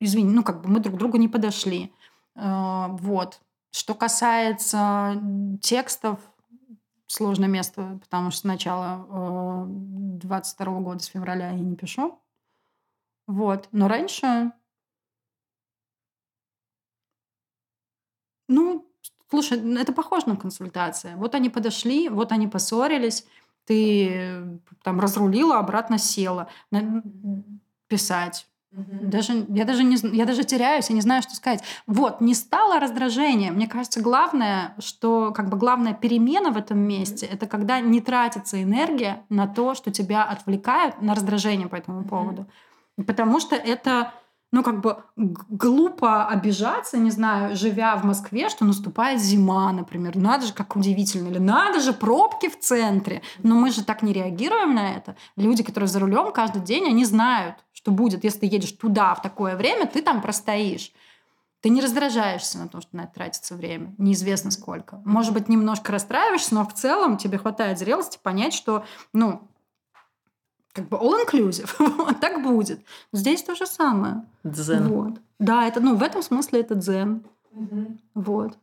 извини, ну, как бы мы друг к другу не подошли. Э, вот. Что касается текстов, сложное место, потому что с начала э, 22 года, с февраля я не пишу. Вот. Но раньше... Ну, слушай, это похоже на консультации. Вот они подошли, вот они поссорились, ты э, там разрулила, обратно села. Писать. Угу. Даже, я, даже не, я даже теряюсь, я не знаю, что сказать. Вот, не стало раздражения. Мне кажется, главное, что как бы главная перемена в этом месте, это когда не тратится энергия на то, что тебя отвлекают на раздражение по этому поводу. Потому что это ну, как бы глупо обижаться, не знаю, живя в Москве, что наступает зима, например. Надо же, как удивительно. Или надо же, пробки в центре. Но мы же так не реагируем на это. Люди, которые за рулем каждый день, они знают, что будет, если ты едешь туда в такое время, ты там простоишь. Ты не раздражаешься на то, что на это тратится время. Неизвестно сколько. Может быть, немножко расстраиваешься, но в целом тебе хватает зрелости понять, что, ну, как бы all-inclusive. вот так будет. Здесь то же самое. Дзен. Вот. Да, это, ну, в этом смысле это дзен. Угу. Вот.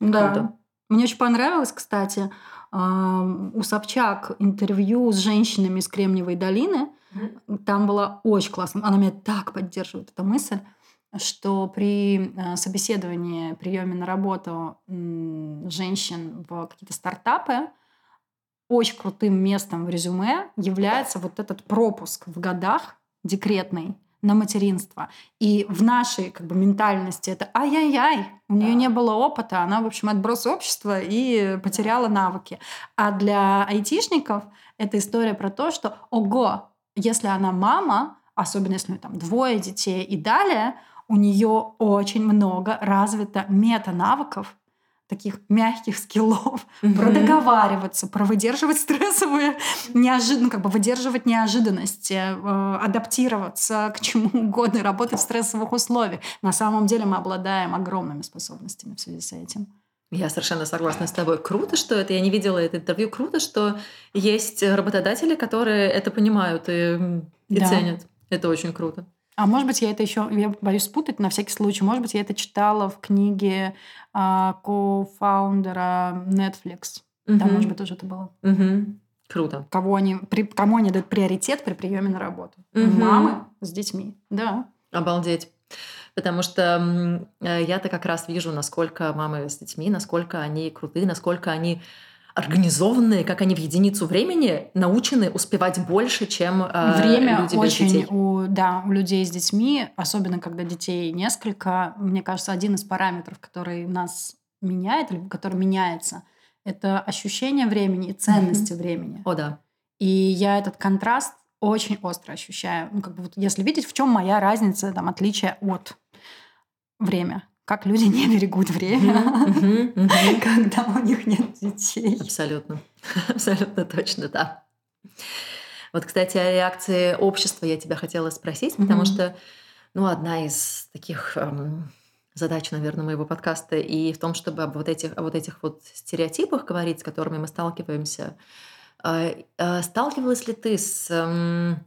Да. Круто. Мне очень понравилось, кстати, у Собчак интервью с женщинами из Кремниевой долины. Угу. Там было очень классно. Она меня так поддерживает, эта мысль, что при э, собеседовании, приеме на работу женщин в какие-то стартапы, очень крутым местом в резюме является вот этот пропуск в годах декретный на материнство. И в нашей как бы ментальности это ай-яй-яй, у нее не было опыта, она, в общем, отброс общества и потеряла навыки. А для айтишников это история про то, что ого, если она мама, особенно если у нее там двое детей и далее, у нее очень много развито мета-навыков, таких мягких скиллов, mm-hmm. про договариваться, про выдерживать стрессовые, неожиданно, ну, как бы выдерживать неожиданности, э, адаптироваться к чему угодно, работать в стрессовых условиях. На самом деле мы обладаем огромными способностями в связи с этим. Я совершенно согласна с тобой. Круто, что это. Я не видела это интервью. Круто, что есть работодатели, которые это понимают и, и да. ценят. Это очень круто. А может быть, я это еще, я боюсь спутать на всякий случай, может быть, я это читала в книге а, кофаундера Netflix. Угу. Там, может быть, тоже это было. Угу. Круто. Кого они, при, кому они дают приоритет при приеме на работу? Угу. Мамы с детьми, да. Обалдеть. Потому что э, я-то как раз вижу, насколько мамы с детьми, насколько они крутые, насколько они организованные, как они в единицу времени научены успевать больше, чем э, Время люди очень без детей. У, да, у людей с детьми, особенно когда детей несколько, мне кажется, один из параметров, который нас меняет, или который меняется, это ощущение времени и ценности mm-hmm. времени. О, да. И я этот контраст очень остро ощущаю. Ну, как бы вот если видеть, в чем моя разница, там, отличие от время как люди не берегут время, когда у них нет детей. Абсолютно. Абсолютно точно, да. Вот, кстати, о реакции общества я тебя хотела спросить, потому что, ну, одна из таких эм, задач, наверное, моего подкаста и в том, чтобы об вот этих, о вот этих вот стереотипах говорить, с которыми мы сталкиваемся. Э, э, сталкивалась ли ты с эм,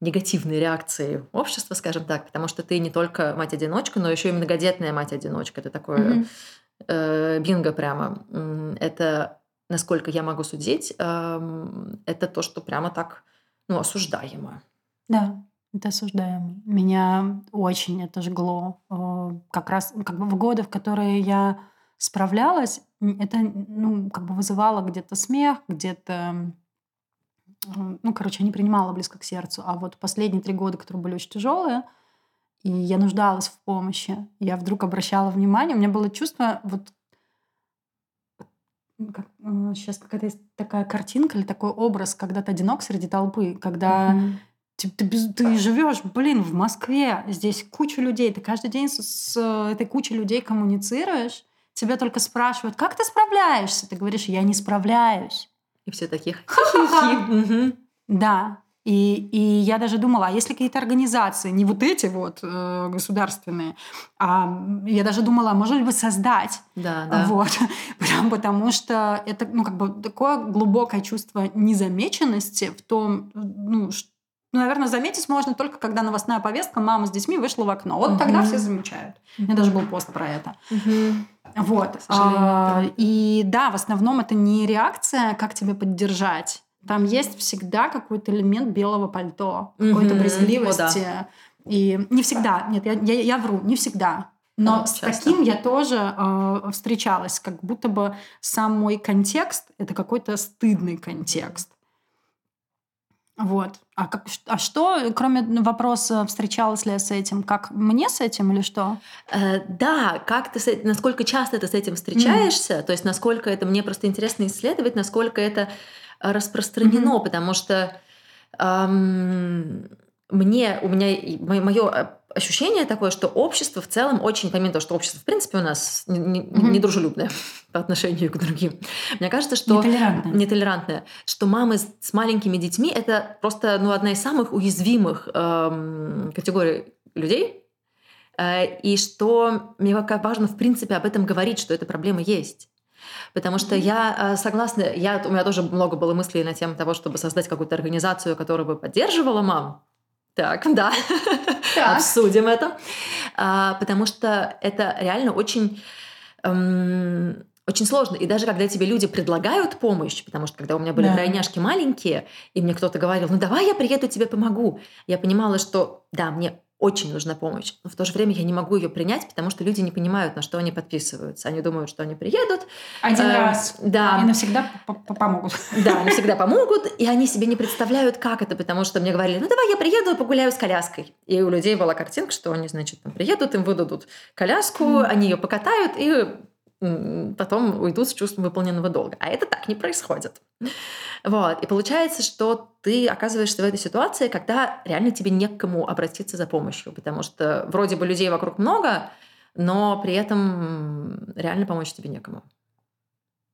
негативной реакции общества, скажем так, потому что ты не только мать-одиночка, но еще и многодетная мать-одиночка. Это такое mm-hmm. э, бинго прямо. Это, насколько я могу судить, э, это то, что прямо так ну, осуждаемо. Да, Это осуждаемо. Меня очень это жгло. Э, как раз как бы в годы, в которые я справлялась, это ну, как бы вызывало где-то смех, где-то ну, короче, я не принимала близко к сердцу. А вот последние три года, которые были очень тяжелые, и я нуждалась в помощи, я вдруг обращала внимание, у меня было чувство, вот как, сейчас какая-то есть такая картинка или такой образ, когда ты одинок среди толпы, когда mm-hmm. ты, ты, ты живешь, блин, в Москве, здесь куча людей, ты каждый день с, с этой кучей людей коммуницируешь, тебя только спрашивают, как ты справляешься? Ты говоришь, я не справляюсь. И все таких. Да. И, и я даже думала, а если какие-то организации, не вот эти вот э, государственные, а я даже думала, а можно ли бы создать. Да, да. Вот. Прям потому что это ну, как бы такое глубокое чувство незамеченности в том, ну, что ну, наверное, заметить можно только, когда новостная повестка «мама с детьми вышла в окно». Вот угу. тогда все замечают. У меня даже был пост про это. Угу. Вот. А, и да, в основном это не реакция, как тебе поддержать. Там есть всегда какой-то элемент белого пальто, какой-то брезгливости. О, да. И не всегда, нет, я, я, я вру, не всегда. Но да, с часто. таким я тоже э, встречалась, как будто бы сам мой контекст это какой-то стыдный контекст. Вот. А, как, а что, кроме вопроса, встречалась ли я с этим, как мне с этим или что? Э, да, как ты, с, насколько часто ты с этим встречаешься, mm. то есть насколько это, мне просто интересно исследовать, насколько это распространено, mm-hmm. потому что эм, мне, у меня, мое ощущение такое, что общество в целом очень, помимо того, что общество в принципе у нас недружелюбное не, не по отношению к другим, мне кажется, что нетолерантное, нетолерантное что мамы с, маленькими детьми это просто ну, одна из самых уязвимых эм, категорий людей, э, и что мне важно в принципе об этом говорить, что эта проблема есть. Потому что я э, согласна, я, у меня тоже много было мыслей на тему того, чтобы создать какую-то организацию, которая бы поддерживала мам, так, да, так. обсудим это. А, потому что это реально очень, эм, очень сложно. И даже когда тебе люди предлагают помощь, потому что когда у меня были да. тройняшки маленькие, и мне кто-то говорил, ну давай я приеду, тебе помогу, я понимала, что да, мне очень нужна помощь. Но в то же время я не могу ее принять, потому что люди не понимают, на что они подписываются. Они думают, что они приедут. Один э, раз. Да. И навсегда помогут. Да, они всегда помогут. И они себе не представляют, как это, потому что мне говорили, ну давай я приеду и погуляю с коляской. И у людей была картинка, что они, значит, там приедут, им выдадут коляску, mm. они ее покатают и потом уйдут с чувством выполненного долга. А это так не происходит. Вот. И получается, что ты оказываешься в этой ситуации, когда реально тебе не к кому обратиться за помощью, потому что вроде бы людей вокруг много, но при этом реально помочь тебе некому.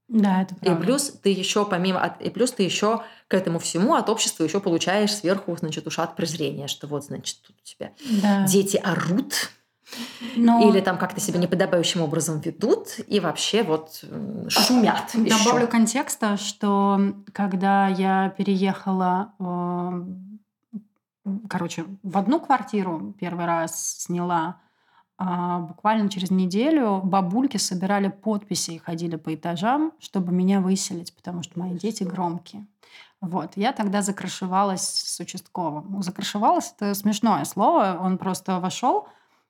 Да, это правда. И плюс ты еще помимо, и плюс ты еще к этому всему от общества еще получаешь сверху, значит, ушат презрения, что вот, значит, тут у тебя да. дети орут, но... Или там как-то себя неподобающим образом ведут и вообще вот шумят. Добавлю еще. контекста, что когда я переехала, э, короче, в одну квартиру первый раз сняла, а буквально через неделю бабульки собирали подписи и ходили по этажам, чтобы меня выселить, потому что мои дети громкие. Вот. Я тогда закрашивалась с участковым. Закрашивалась — это смешное слово. Он просто вошел,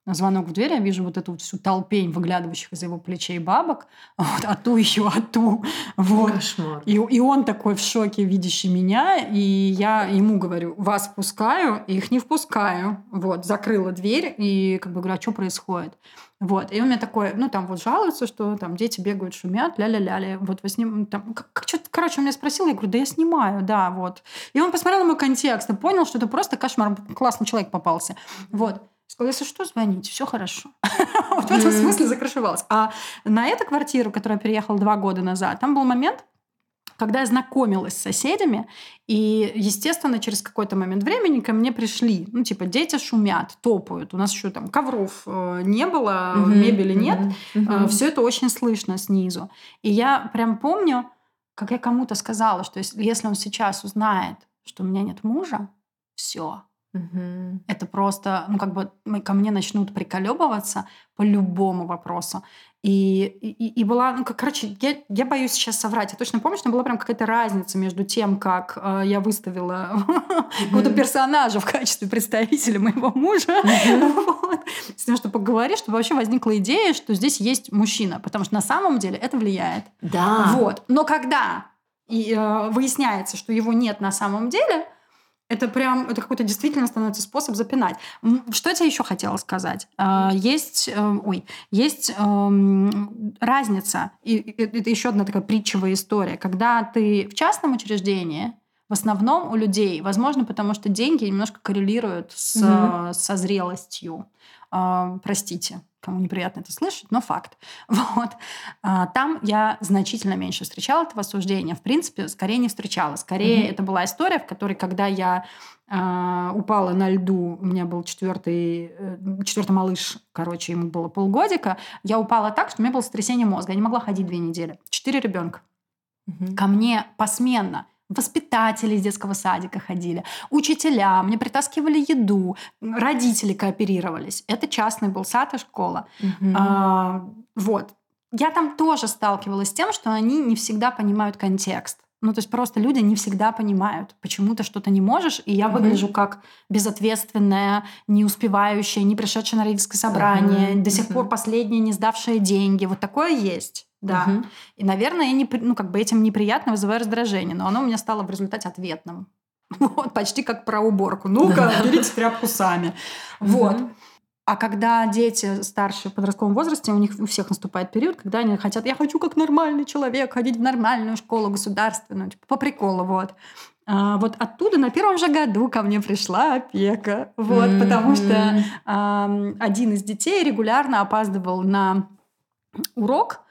звонок в дверь, я вижу вот эту вот всю толпень выглядывающих из его плечей бабок, вот, а ту еще, а ту. Вот. Кошмар. И, и он такой в шоке, видящий меня, и я ему говорю, вас впускаю, их не впускаю. Вот, закрыла дверь, и как бы говорю, а что происходит? Вот. И он мне такой, ну, там вот жалуется, что там дети бегают, шумят, ля-ля-ля. Вот вы с ним, там, как, как, что короче, он меня спросил, я говорю, да я снимаю, да, вот. И он посмотрел на мой контекст и понял, что это просто кошмар, классный человек попался. Вот. Сказала, если что, звоните, все хорошо. Вот в этом смысле закрашивалась. А на эту квартиру, которая переехала два года назад, там был момент, когда я знакомилась с соседями, и, естественно, через какой-то момент времени ко мне пришли, ну, типа, дети шумят, топают, у нас еще там ковров э, не было, мебели нет, э, все это очень слышно снизу. И я прям помню, как я кому-то сказала, что если он сейчас узнает, что у меня нет мужа, все, Угу. Это просто, ну, как бы ко мне начнут приколебываться по любому вопросу. И, и, и была, ну, как, короче, я, я боюсь сейчас соврать. Я точно помню, что была прям какая-то разница между тем, как э, я выставила какого-то персонажа в качестве представителя моего мужа, с тем, что поговорить, чтобы вообще возникла идея, что здесь есть мужчина. Потому что на самом деле это влияет. Да. Вот. Но когда и, э, выясняется, что его нет на самом деле, это прям, это какой-то действительно становится способ запинать. Что я тебе еще хотела сказать? А, есть, э, ой, есть эм, разница, и это еще одна такая притчевая история, когда ты в частном учреждении, в основном у людей, возможно, потому что деньги немножко коррелируют с, угу. со зрелостью. А, простите, кому неприятно это слышать, но факт. Вот. А, там я значительно меньше встречала этого осуждения. В принципе, скорее не встречала. Скорее, mm-hmm. это была история, в которой, когда я а, упала на льду, у меня был четвертый, э, четвертый малыш, короче, ему было полгодика, я упала так, что у меня было сотрясение мозга. Я не могла ходить две недели. Четыре ребенка. Mm-hmm. Ко мне посменно воспитатели из детского садика ходили, учителя, мне притаскивали еду, родители кооперировались. Это частный был сад и школа. Угу. А, вот. Я там тоже сталкивалась с тем, что они не всегда понимают контекст. Ну, то есть просто люди не всегда понимают, почему ты что-то не можешь, и я mm выгляжу как безответственная, не успевающая, не пришедшая на родительское собрание, mm до сих mm пор последняя, не сдавшая деньги. Вот такое есть. Да. Угу. И, наверное, я не, ну, как бы этим неприятно вызываю раздражение, но оно у меня стало в результате ответным. Вот, почти как про уборку. Ну-ка, берите тряпку сами. Вот. А когда дети старше в подростковом возрасте, у них у всех наступает период, когда они хотят, я хочу как нормальный человек ходить в нормальную школу государственную, типа по приколу, вот. А, вот оттуда на первом же году ко мне пришла опека, вот, mm-hmm. потому что а, один из детей регулярно опаздывал на урок,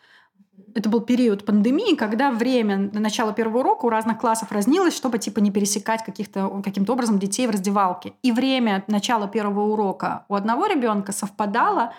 это был период пандемии, когда время на начало первого урока у разных классов разнилось, чтобы типа не пересекать каких-то, каким-то образом детей в раздевалке. И время начала первого урока у одного ребенка совпадало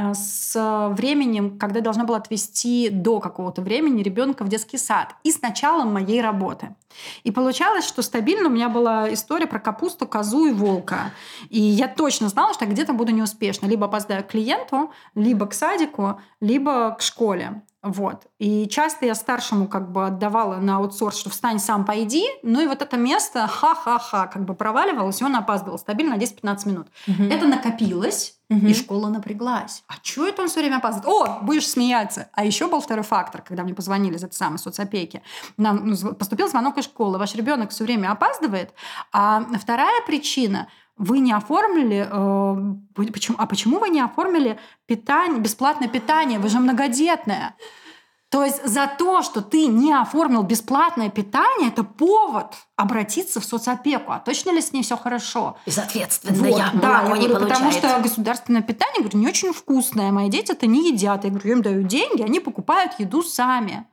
Э, с временем, когда должна была отвести до какого-то времени ребенка в детский сад. И с началом моей работы. И получалось, что стабильно у меня была история про капусту, козу и волка. И я точно знала, что я где-то буду неуспешна. Либо опоздаю к клиенту, либо к садику, либо к школе. Вот. И часто я старшему как бы отдавала на аутсорс, что встань сам, пойди. Ну и вот это место ха-ха-ха как бы проваливалось, и он опаздывал стабильно на 10-15 минут. Угу. Это накопилось, угу. и школа напряглась. А что это он все время опаздывает? О, будешь смеяться. А еще был второй фактор, когда мне позвонили из этой самой соцопеки. Нам ну, поступил звонок из школы. Ваш ребенок все время опаздывает. А вторая причина – вы не оформили, э, почему, а почему вы не оформили питание, бесплатное питание? Вы же многодетная. То есть за то, что ты не оформил бесплатное питание, это повод обратиться в соцопеку. А точно ли с ней все хорошо? Безответственная. Вот, да, я говорю, потому что государственное питание говорю, не очень вкусное. Мои дети это не едят. Я говорю, я им даю деньги, они покупают еду сами.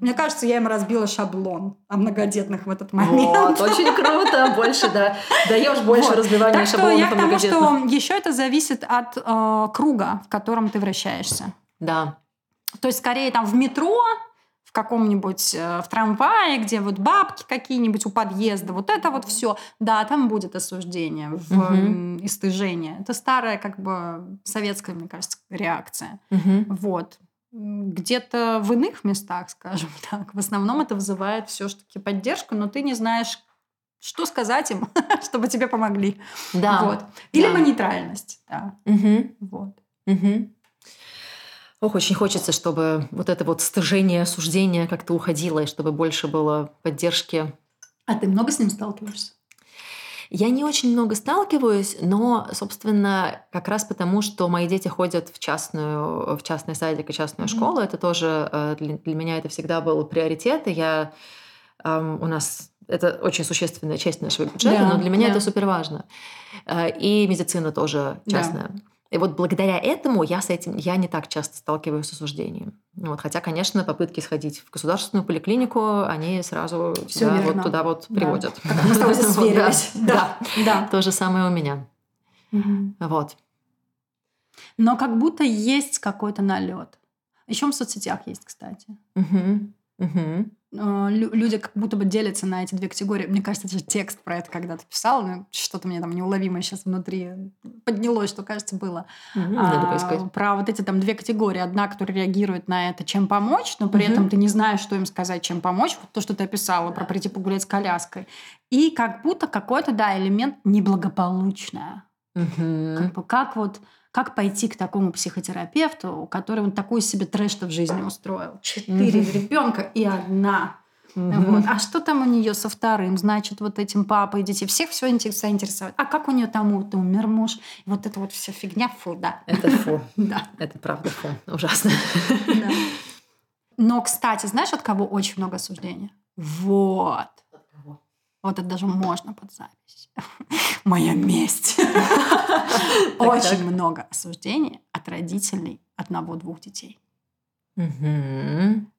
Мне кажется, я им разбила шаблон о многодетных в этот момент. Вот, очень круто. Больше, да. Даешь больше вот. разбивания так шаблонов я к тому, что еще это зависит от э, круга, в котором ты вращаешься. Да. То есть, скорее, там в метро, в каком-нибудь э, в трамвае, где вот бабки какие-нибудь у подъезда, вот это вот все, да, там будет осуждение в, угу. и стыжение. Это старая, как бы советская, мне кажется, реакция. Угу. Вот где-то в иных местах, скажем так. В основном это вызывает все-таки поддержку, но ты не знаешь, что сказать им, чтобы тебе помогли. Да. Вот. Или да. нейтральность. Да. Угу. Вот. Угу. Ох, очень хочется, чтобы вот это вот стыжение, осуждение как-то уходило, и чтобы больше было поддержки. А ты много с ним сталкиваешься? Я не очень много сталкиваюсь, но, собственно, как раз потому, что мои дети ходят в частную, в частный садик и частную mm-hmm. школу, это тоже э, для, для меня это всегда был приоритет, и я у нас это очень существенная часть нашего бюджета, да, но для меня да. это супер важно. Э, и медицина тоже частная. Да. И вот благодаря этому я с этим я не так часто сталкиваюсь с осуждением. Вот, хотя, конечно, попытки сходить в государственную поликлинику, они сразу Всё тебя вот туда вот да. приводят. Как мы с тобой сверились. Да, да. То же самое у меня. Вот. Но как будто есть какой-то налет. Еще в соцсетях есть, кстати. Э, лю- люди как будто бы делятся на эти две категории. Мне кажется, это же текст про это когда-то писал, но что-то мне там неуловимое сейчас внутри поднялось, что, кажется, было. Мгм, Надо А, поискать. Про вот эти там две категории. Одна, которая реагирует на это, чем помочь, но при этом ты не знаешь, что им сказать, чем помочь. Вот то, что ты описала, про прийти погулять с коляской. И как будто какой-то, да, элемент неблагополучное. Мгм. Как, бы, как вот как пойти к такому психотерапевту, который вот такой себе трэш в жизни устроил? Четыре Мгм. ребенка и одна. Мгм. Вот. А что там у нее со вторым? Значит, вот этим папой детей. Всех все заинтересовать. А как у нее там вот умер муж? Вот эта вот вся фигня, фу, да. Это фу. Да, Это правда фу. Ужасно. да. Но, кстати, знаешь, от кого очень много осуждения? Вот. Вот это даже можно под запись. Моя месть. Очень много осуждений от родителей одного-двух детей.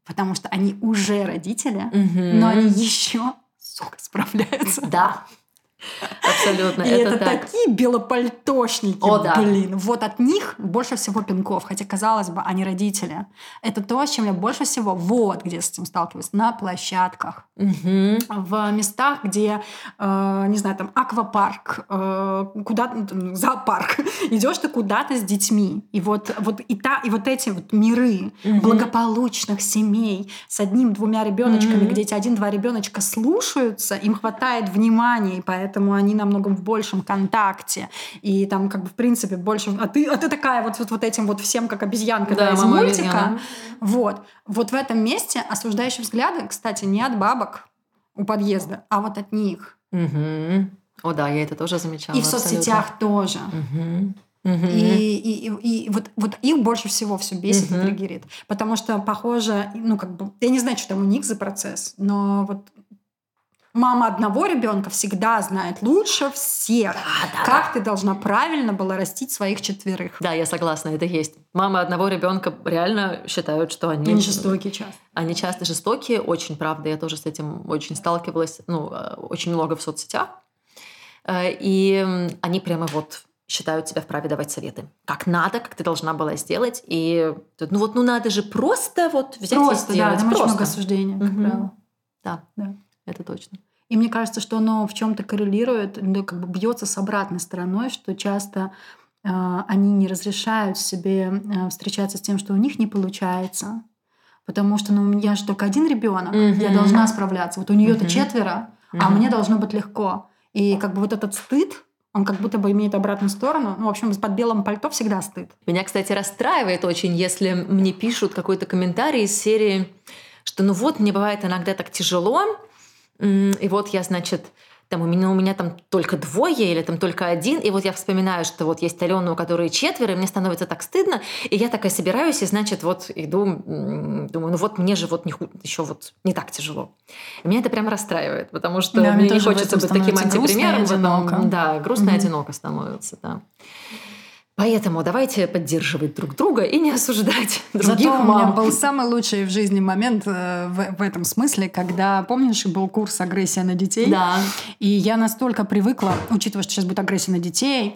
Потому что они уже родители, но они еще, сука, справляются. Да. Абсолютно. И это, Это так. такие белопальтошники, О, да. блин. Вот от них больше всего пинков. Хотя, казалось бы, они родители. Это то, с чем я больше всего, вот где с этим сталкиваюсь, на площадках. Мгм. В местах, где, э, не знаю, там аквапарк, э, куда ну, зоопарк. Идешь ты куда-то с детьми. И вот, вот, и, та, и вот эти вот миры Мгм. благополучных семей с одним-двумя ребеночками, Мгм. где эти один-два ребеночка слушаются, им хватает внимания, и поэтому они намного в большем контакте. И там как бы в принципе больше... А ты, а ты такая вот, вот, вот этим вот всем, как обезьянка да, Да, из мультика. обезьяна. Вот. Вот в этом месте осуждающие взгляды, кстати, не от бабок у подъезда, а вот от них. Мгм. О, да, я это тоже замечала. и в соцсетях тоже. Мгм. Мгм. И, и, и, и вот, вот их больше всего все бесит и Мгм. триггерит. Потому что, похоже, ну, как бы, я не знаю, что там у них за процесс, но вот мама одного ребенка всегда знает лучше всех, да, как ты должна правильно была растить своих четверых. Да, я согласна, это есть. Мамы одного ребенка реально считают, что они... Они жестокие часто. Они часто жестокие, очень правда. Я тоже с этим очень сталкивалась, ну, э, очень много в соцсетях. Э, И они прямо вот считают себя вправе давать советы. Как надо, как ты должна была сделать. И ну вот, ну надо же просто вот взять Просто, и да, сделать. там очень Просто. много осуждения, как Мгм. правило. Да, Да. Это точно. И мне кажется, что оно в чем-то коррелирует, ну, как бы бьется с обратной стороной, что часто э, они не разрешают себе э, встречаться с тем, что у них не получается. Потому что ну, у меня же только один ребенок, я Мгм. должна справляться. Вот у нее-то Мгм. четверо, а Мгм. мне должно быть легко. И как бы вот этот стыд, он как будто бы имеет обратную сторону. Ну, в общем, под белым пальто всегда стыд. Меня, кстати, расстраивает очень, если мне пишут какой-то комментарий из серии, что ну вот, мне бывает иногда так тяжело, и вот я, значит, там у меня, у меня там только двое или там только один, и вот я вспоминаю, что вот есть Алена, у которой четверо, и мне становится так стыдно, и я такая собираюсь, и, значит, вот иду, думаю, ну вот мне же вот еще вот не так тяжело. И меня это прям расстраивает, потому что Да, мне мне не хочется быть таким антипримером. этом. одиноко. Да, грустно и Мгм. одиноко становится, да. Поэтому давайте поддерживать друг друга и не осуждать других Зато у меня мам. был самый лучший в жизни момент э, в, в этом смысле, когда, помнишь, был курс «Агрессия на детей»? Да. И я настолько привыкла, учитывая, что сейчас будет агрессия на детей,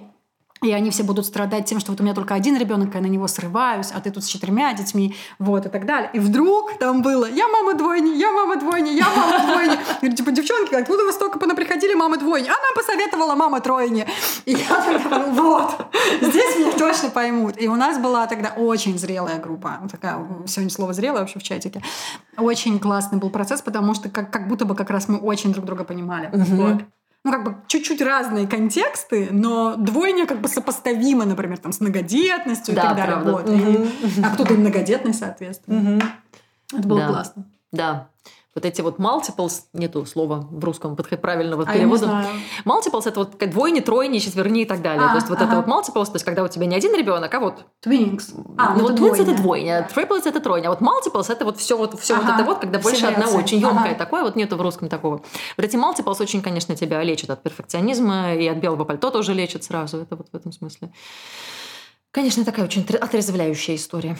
и они все будут страдать тем, что вот у меня только один ребенок, я на него срываюсь, а ты тут с четырьмя детьми, вот, и так далее. И вдруг там было «Я мама двойни, я мама двойни, я мама двойни». Говорю, типа, девчонки, откуда вы столько приходили мамы двойни? А нам посоветовала мама тройни. И я подумала, вот, здесь меня точно поймут. И у нас была тогда очень зрелая группа. Такая, сегодня слово «зрелая» вообще в чатике. Очень классный был процесс, потому что как, как будто бы как раз мы очень друг друга понимали. Мгм. Вот ну, как бы чуть-чуть разные контексты, но двойня как бы сопоставима, например, там, с многодетностью и Да, так далее. правда. Вот. И- Мгм. а кто-то и многодетный, соответственно. Это было Да. классно. Да. Вот эти вот multiples, нету слова в русском правильного А перевода. Multiples это вот двойни, тройни, четверни и так далее. А, то есть вот ага. это вот multiples, то есть когда у тебя не один ребенок, а вот Twinks. А, ну, вот twins это двойня. двойня, triplets это тройня, а вот multiples это вот все вот все вот Ага, это вот, когда все больше одного, вариации. очень емкое Ага. такое, вот нету в русском такого. Вот эти multiples очень, конечно, тебя лечат от перфекционизма и от белого пальто тоже лечат сразу. Это вот в этом смысле. Конечно, такая очень тр- отрезвляющая история.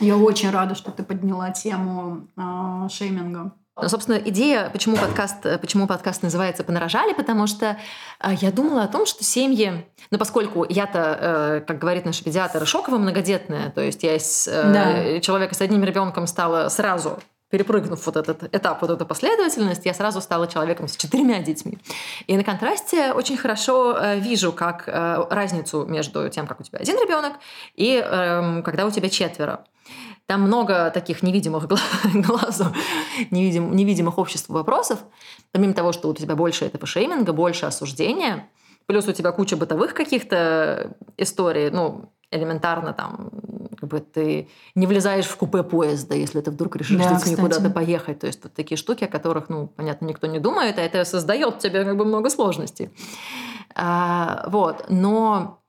Я очень рада, что ты подняла тему а, шейминга. Ну, Собственно, идея, почему подкаст, э, почему подкаст называется «Понарожали», потому что э, я думала о том, что семьи, ну, поскольку я-то, э, как говорит наш педиатр, шоково многодетная, то есть я из э, Да. человека с одним ребенком стала сразу перепрыгнув вот этот этап, вот эту последовательность, я сразу стала человеком с четырьмя детьми. И на контрасте очень хорошо э, вижу, как э, разницу между тем, как у тебя один ребенок, и э, когда у тебя четверо. Там много таких невидимых глазу, невидим, невидимых обществу вопросов. Помимо того, что у тебя больше этого шейминга, больше осуждения, плюс у тебя куча бытовых каких-то историй, ну, элементарно там, бы ты не влезаешь в купе поезда, если ты вдруг решишь да, с детьми куда-то поехать. То есть вот такие штуки, о которых, ну, понятно, никто не думает, а это создает тебе как бы много сложностей. А, вот. Но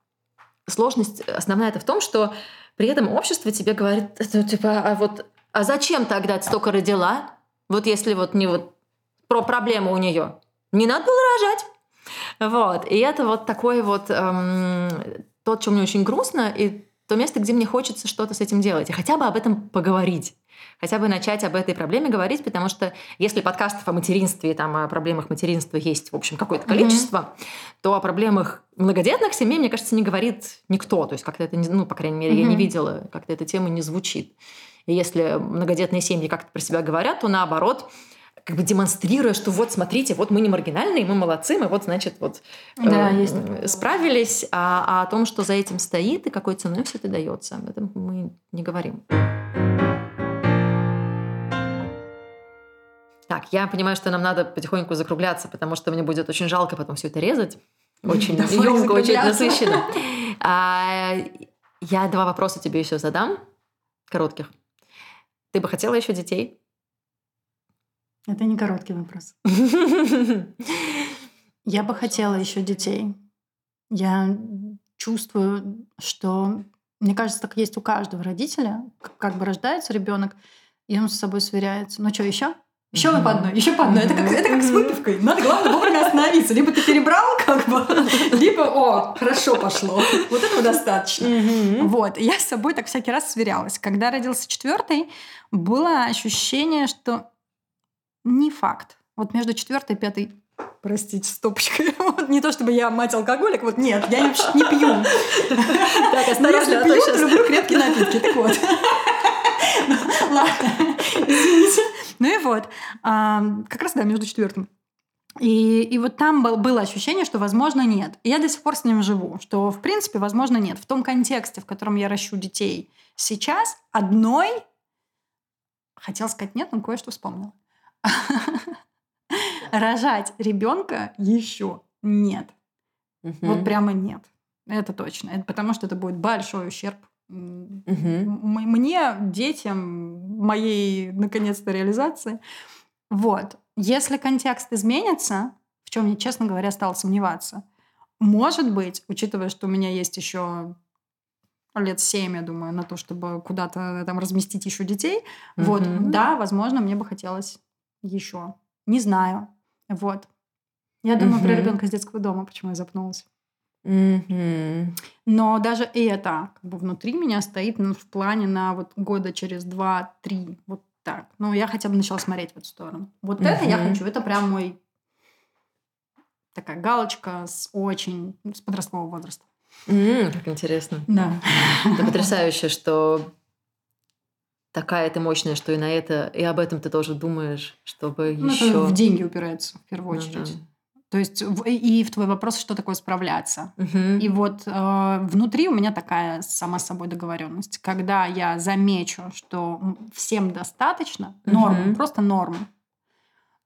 сложность основная это в том, что при этом общество тебе говорит, это, типа, а вот, а зачем тогда ты столько родила? Вот если вот не вот про проблему у нее. Не надо было рожать. Вот. И это вот такой вот эм, то, что мне очень грустно, и то место, где мне хочется что-то с этим делать. И хотя бы об этом поговорить. Хотя бы начать об этой проблеме говорить, потому что если подкастов о материнстве, там, о проблемах материнства есть, в общем, какое-то количество, mm-hmm. то о проблемах многодетных семей, мне кажется, не говорит никто. То есть как-то это, ну, по крайней мере, mm-hmm. я не видела, как-то эта тема не звучит. И если многодетные семьи как-то про себя говорят, то наоборот, как бы демонстрируя, что вот смотрите, вот мы не маргинальные, мы молодцы, мы вот, значит, вот да, э, есть справились, а, а о том, что за этим стоит и какой ценой все это дается, об этом мы не говорим. Так, я понимаю, что нам надо потихоньку закругляться, потому что мне будет очень жалко потом все это резать. Очень емко, очень насыщенно. А, я два вопроса тебе еще задам, коротких. Ты бы хотела еще детей? Это не короткий вопрос. Я бы хотела еще детей. Я чувствую, что, мне кажется, так есть у каждого родителя. Как бы рождается ребенок, и он с собой сверяется. Ну что, еще? Еще mm-hmm. по одной, еще по одной. Это как, это как с выпивкой. Надо, главное, вовремя остановиться. Либо ты перебрал, как бы, либо, о, хорошо пошло. Вот этого достаточно. Mm-hmm. Вот. И я с собой так всякий раз сверялась. Когда родился четвертый, было ощущение, что не факт. Вот между четвертой и пятой простите, стопочкой. Вот, не то чтобы я мать алкоголик, вот нет, я не, не пью. Так, осторожно, если пью, то люблю крепкие напитки. Так вот. Ладно, извините. Ну и вот, как раз, да, между четвертым. И, и вот там был, было ощущение, что, возможно, нет. И я до сих пор с ним живу, что, в принципе, возможно, нет. В том контексте, в котором я ращу детей сейчас, одной, хотела сказать нет, но кое-что вспомнила. Рожать ребенка еще нет. Вот прямо нет. Это точно. Это потому что это будет большой ущерб мне, детям, моей, наконец-то, реализации. Вот. Если контекст изменится, в чем я, честно говоря, стала сомневаться, может быть, учитывая, что у меня есть еще лет семь, я думаю, на то, чтобы куда-то там разместить еще детей, mm-hmm. вот, да, возможно, мне бы хотелось еще. Не знаю. Вот. Я думаю mm-hmm. про ребенка с детского дома, почему я запнулась. Mm-hmm. Но даже это как бы внутри меня стоит ну, в плане на вот года через два-три. Вот так. Ну, я хотя бы начала смотреть в эту сторону. Вот mm-hmm. это я хочу. Это прям мой такая галочка с очень... с подросткового возраста. Mm, как интересно. Да. Это потрясающе, что такая ты мощная, что и на это, и об этом ты тоже думаешь, чтобы ну, еще... в деньги упирается в первую ну, очередь. Да. То есть и в твой вопрос, что такое справляться. Угу. И вот э, внутри у меня такая сама собой договоренность, когда я замечу, что всем достаточно, норм, угу. просто норм,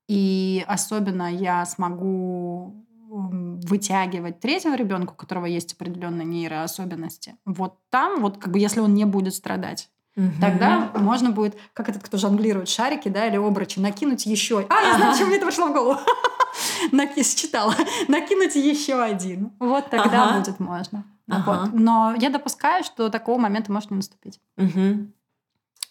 и особенно я смогу вытягивать третьего ребенка, у которого есть определенные нейроособенности, вот там, вот как бы если он не будет страдать, Угу. Тогда можно будет, как этот, кто жонглирует шарики, да, или обручи, накинуть еще. А, я знаю, почему мне это пришло в голову. Считала. Накинуть еще один. Вот тогда ага. будет можно. Ага. Вот. Но я допускаю, что такого момента может не наступить. Угу.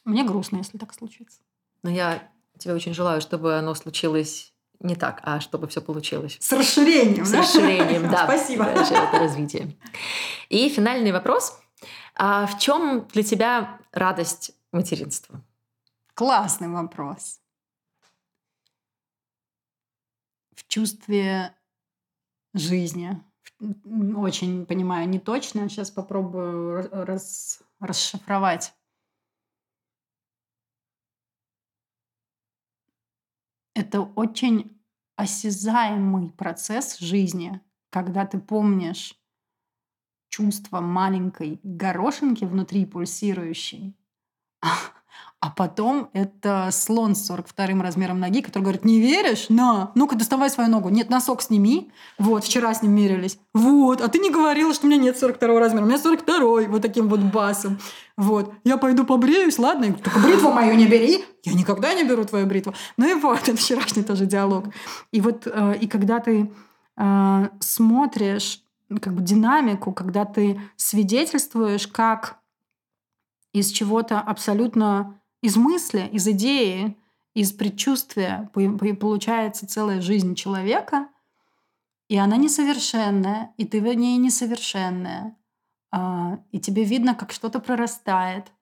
Мне грустно, если так случится. Но я тебе очень желаю, чтобы оно случилось не так, а чтобы все получилось. С расширением. С расширением, да. Спасибо. Это развитие. И финальный вопрос. А в чем для тебя радость материнства? Классный вопрос. В чувстве жизни. Очень понимаю, не точно. Сейчас попробую рас, расшифровать. Это очень осязаемый процесс жизни, когда ты помнишь чувство маленькой горошинки внутри пульсирующей, а потом это слон с 42 размером ноги, который говорит, не веришь? На, ну-ка доставай свою ногу. Нет, носок сними. Вот, вчера с ним мерились. Вот, а ты не говорила, что у меня нет 42 размера. У меня 42 вот таким вот басом. Вот, я пойду побреюсь, ладно? Говорю, бритву мою не бери. Я никогда не беру твою бритву. Ну и вот, это вчерашний тоже диалог. И вот, э, и когда ты э, смотришь как бы динамику, когда ты свидетельствуешь, как из чего-то абсолютно из мысли, из идеи, из предчувствия получается целая жизнь человека, и она несовершенная, и ты в ней несовершенная. А, и тебе видно, как что-то прорастает.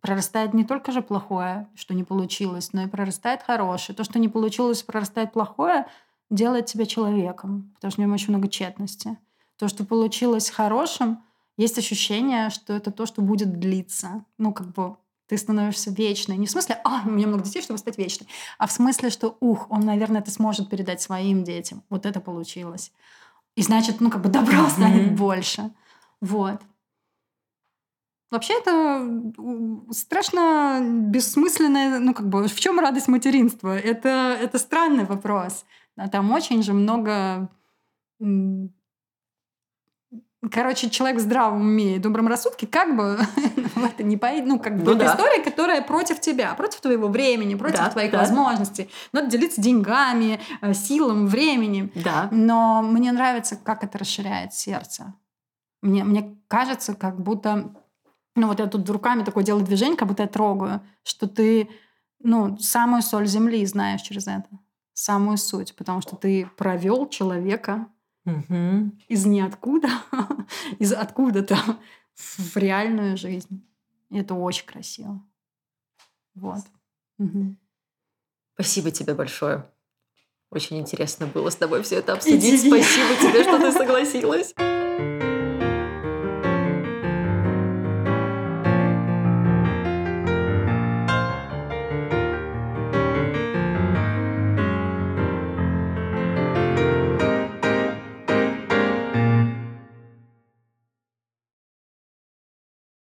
Прорастает не только же плохое, что не получилось, но и прорастает хорошее. То, что не получилось, прорастает плохое, делает тебя человеком, потому что в нем очень много тщетности. То, что получилось хорошим, есть ощущение, что это то, что будет длиться. Ну, как бы ты становишься вечной. Не в смысле, а, у меня много детей, чтобы стать вечной, а в смысле, что, ух, он, наверное, это сможет передать своим детям. Вот это получилось. И значит, ну, как бы добро станет mm-hmm. больше. Вот. Вообще это страшно бессмысленное, ну как бы в чем радость материнства? Это, это странный вопрос. Там очень же много короче, человек в здравом уме и добром рассудке как бы в это не поедет. Ну, как бы ну, да. история, которая против тебя, против твоего времени, против да, твоих да. возможностей. Надо делиться деньгами, э, силом, временем. Да. Но мне нравится, как это расширяет сердце. Мне, мне кажется, как будто... Ну, вот я тут руками такое делаю движение, как будто я трогаю, что ты, ну, самую соль земли знаешь через это. Самую суть. Потому что ты провел человека Угу. Из ниоткуда, из откуда-то в реальную жизнь. И это очень красиво. Вот. Угу. Спасибо тебе большое. Очень интересно было с тобой все это обсудить. Спасибо тебе, что ты согласилась.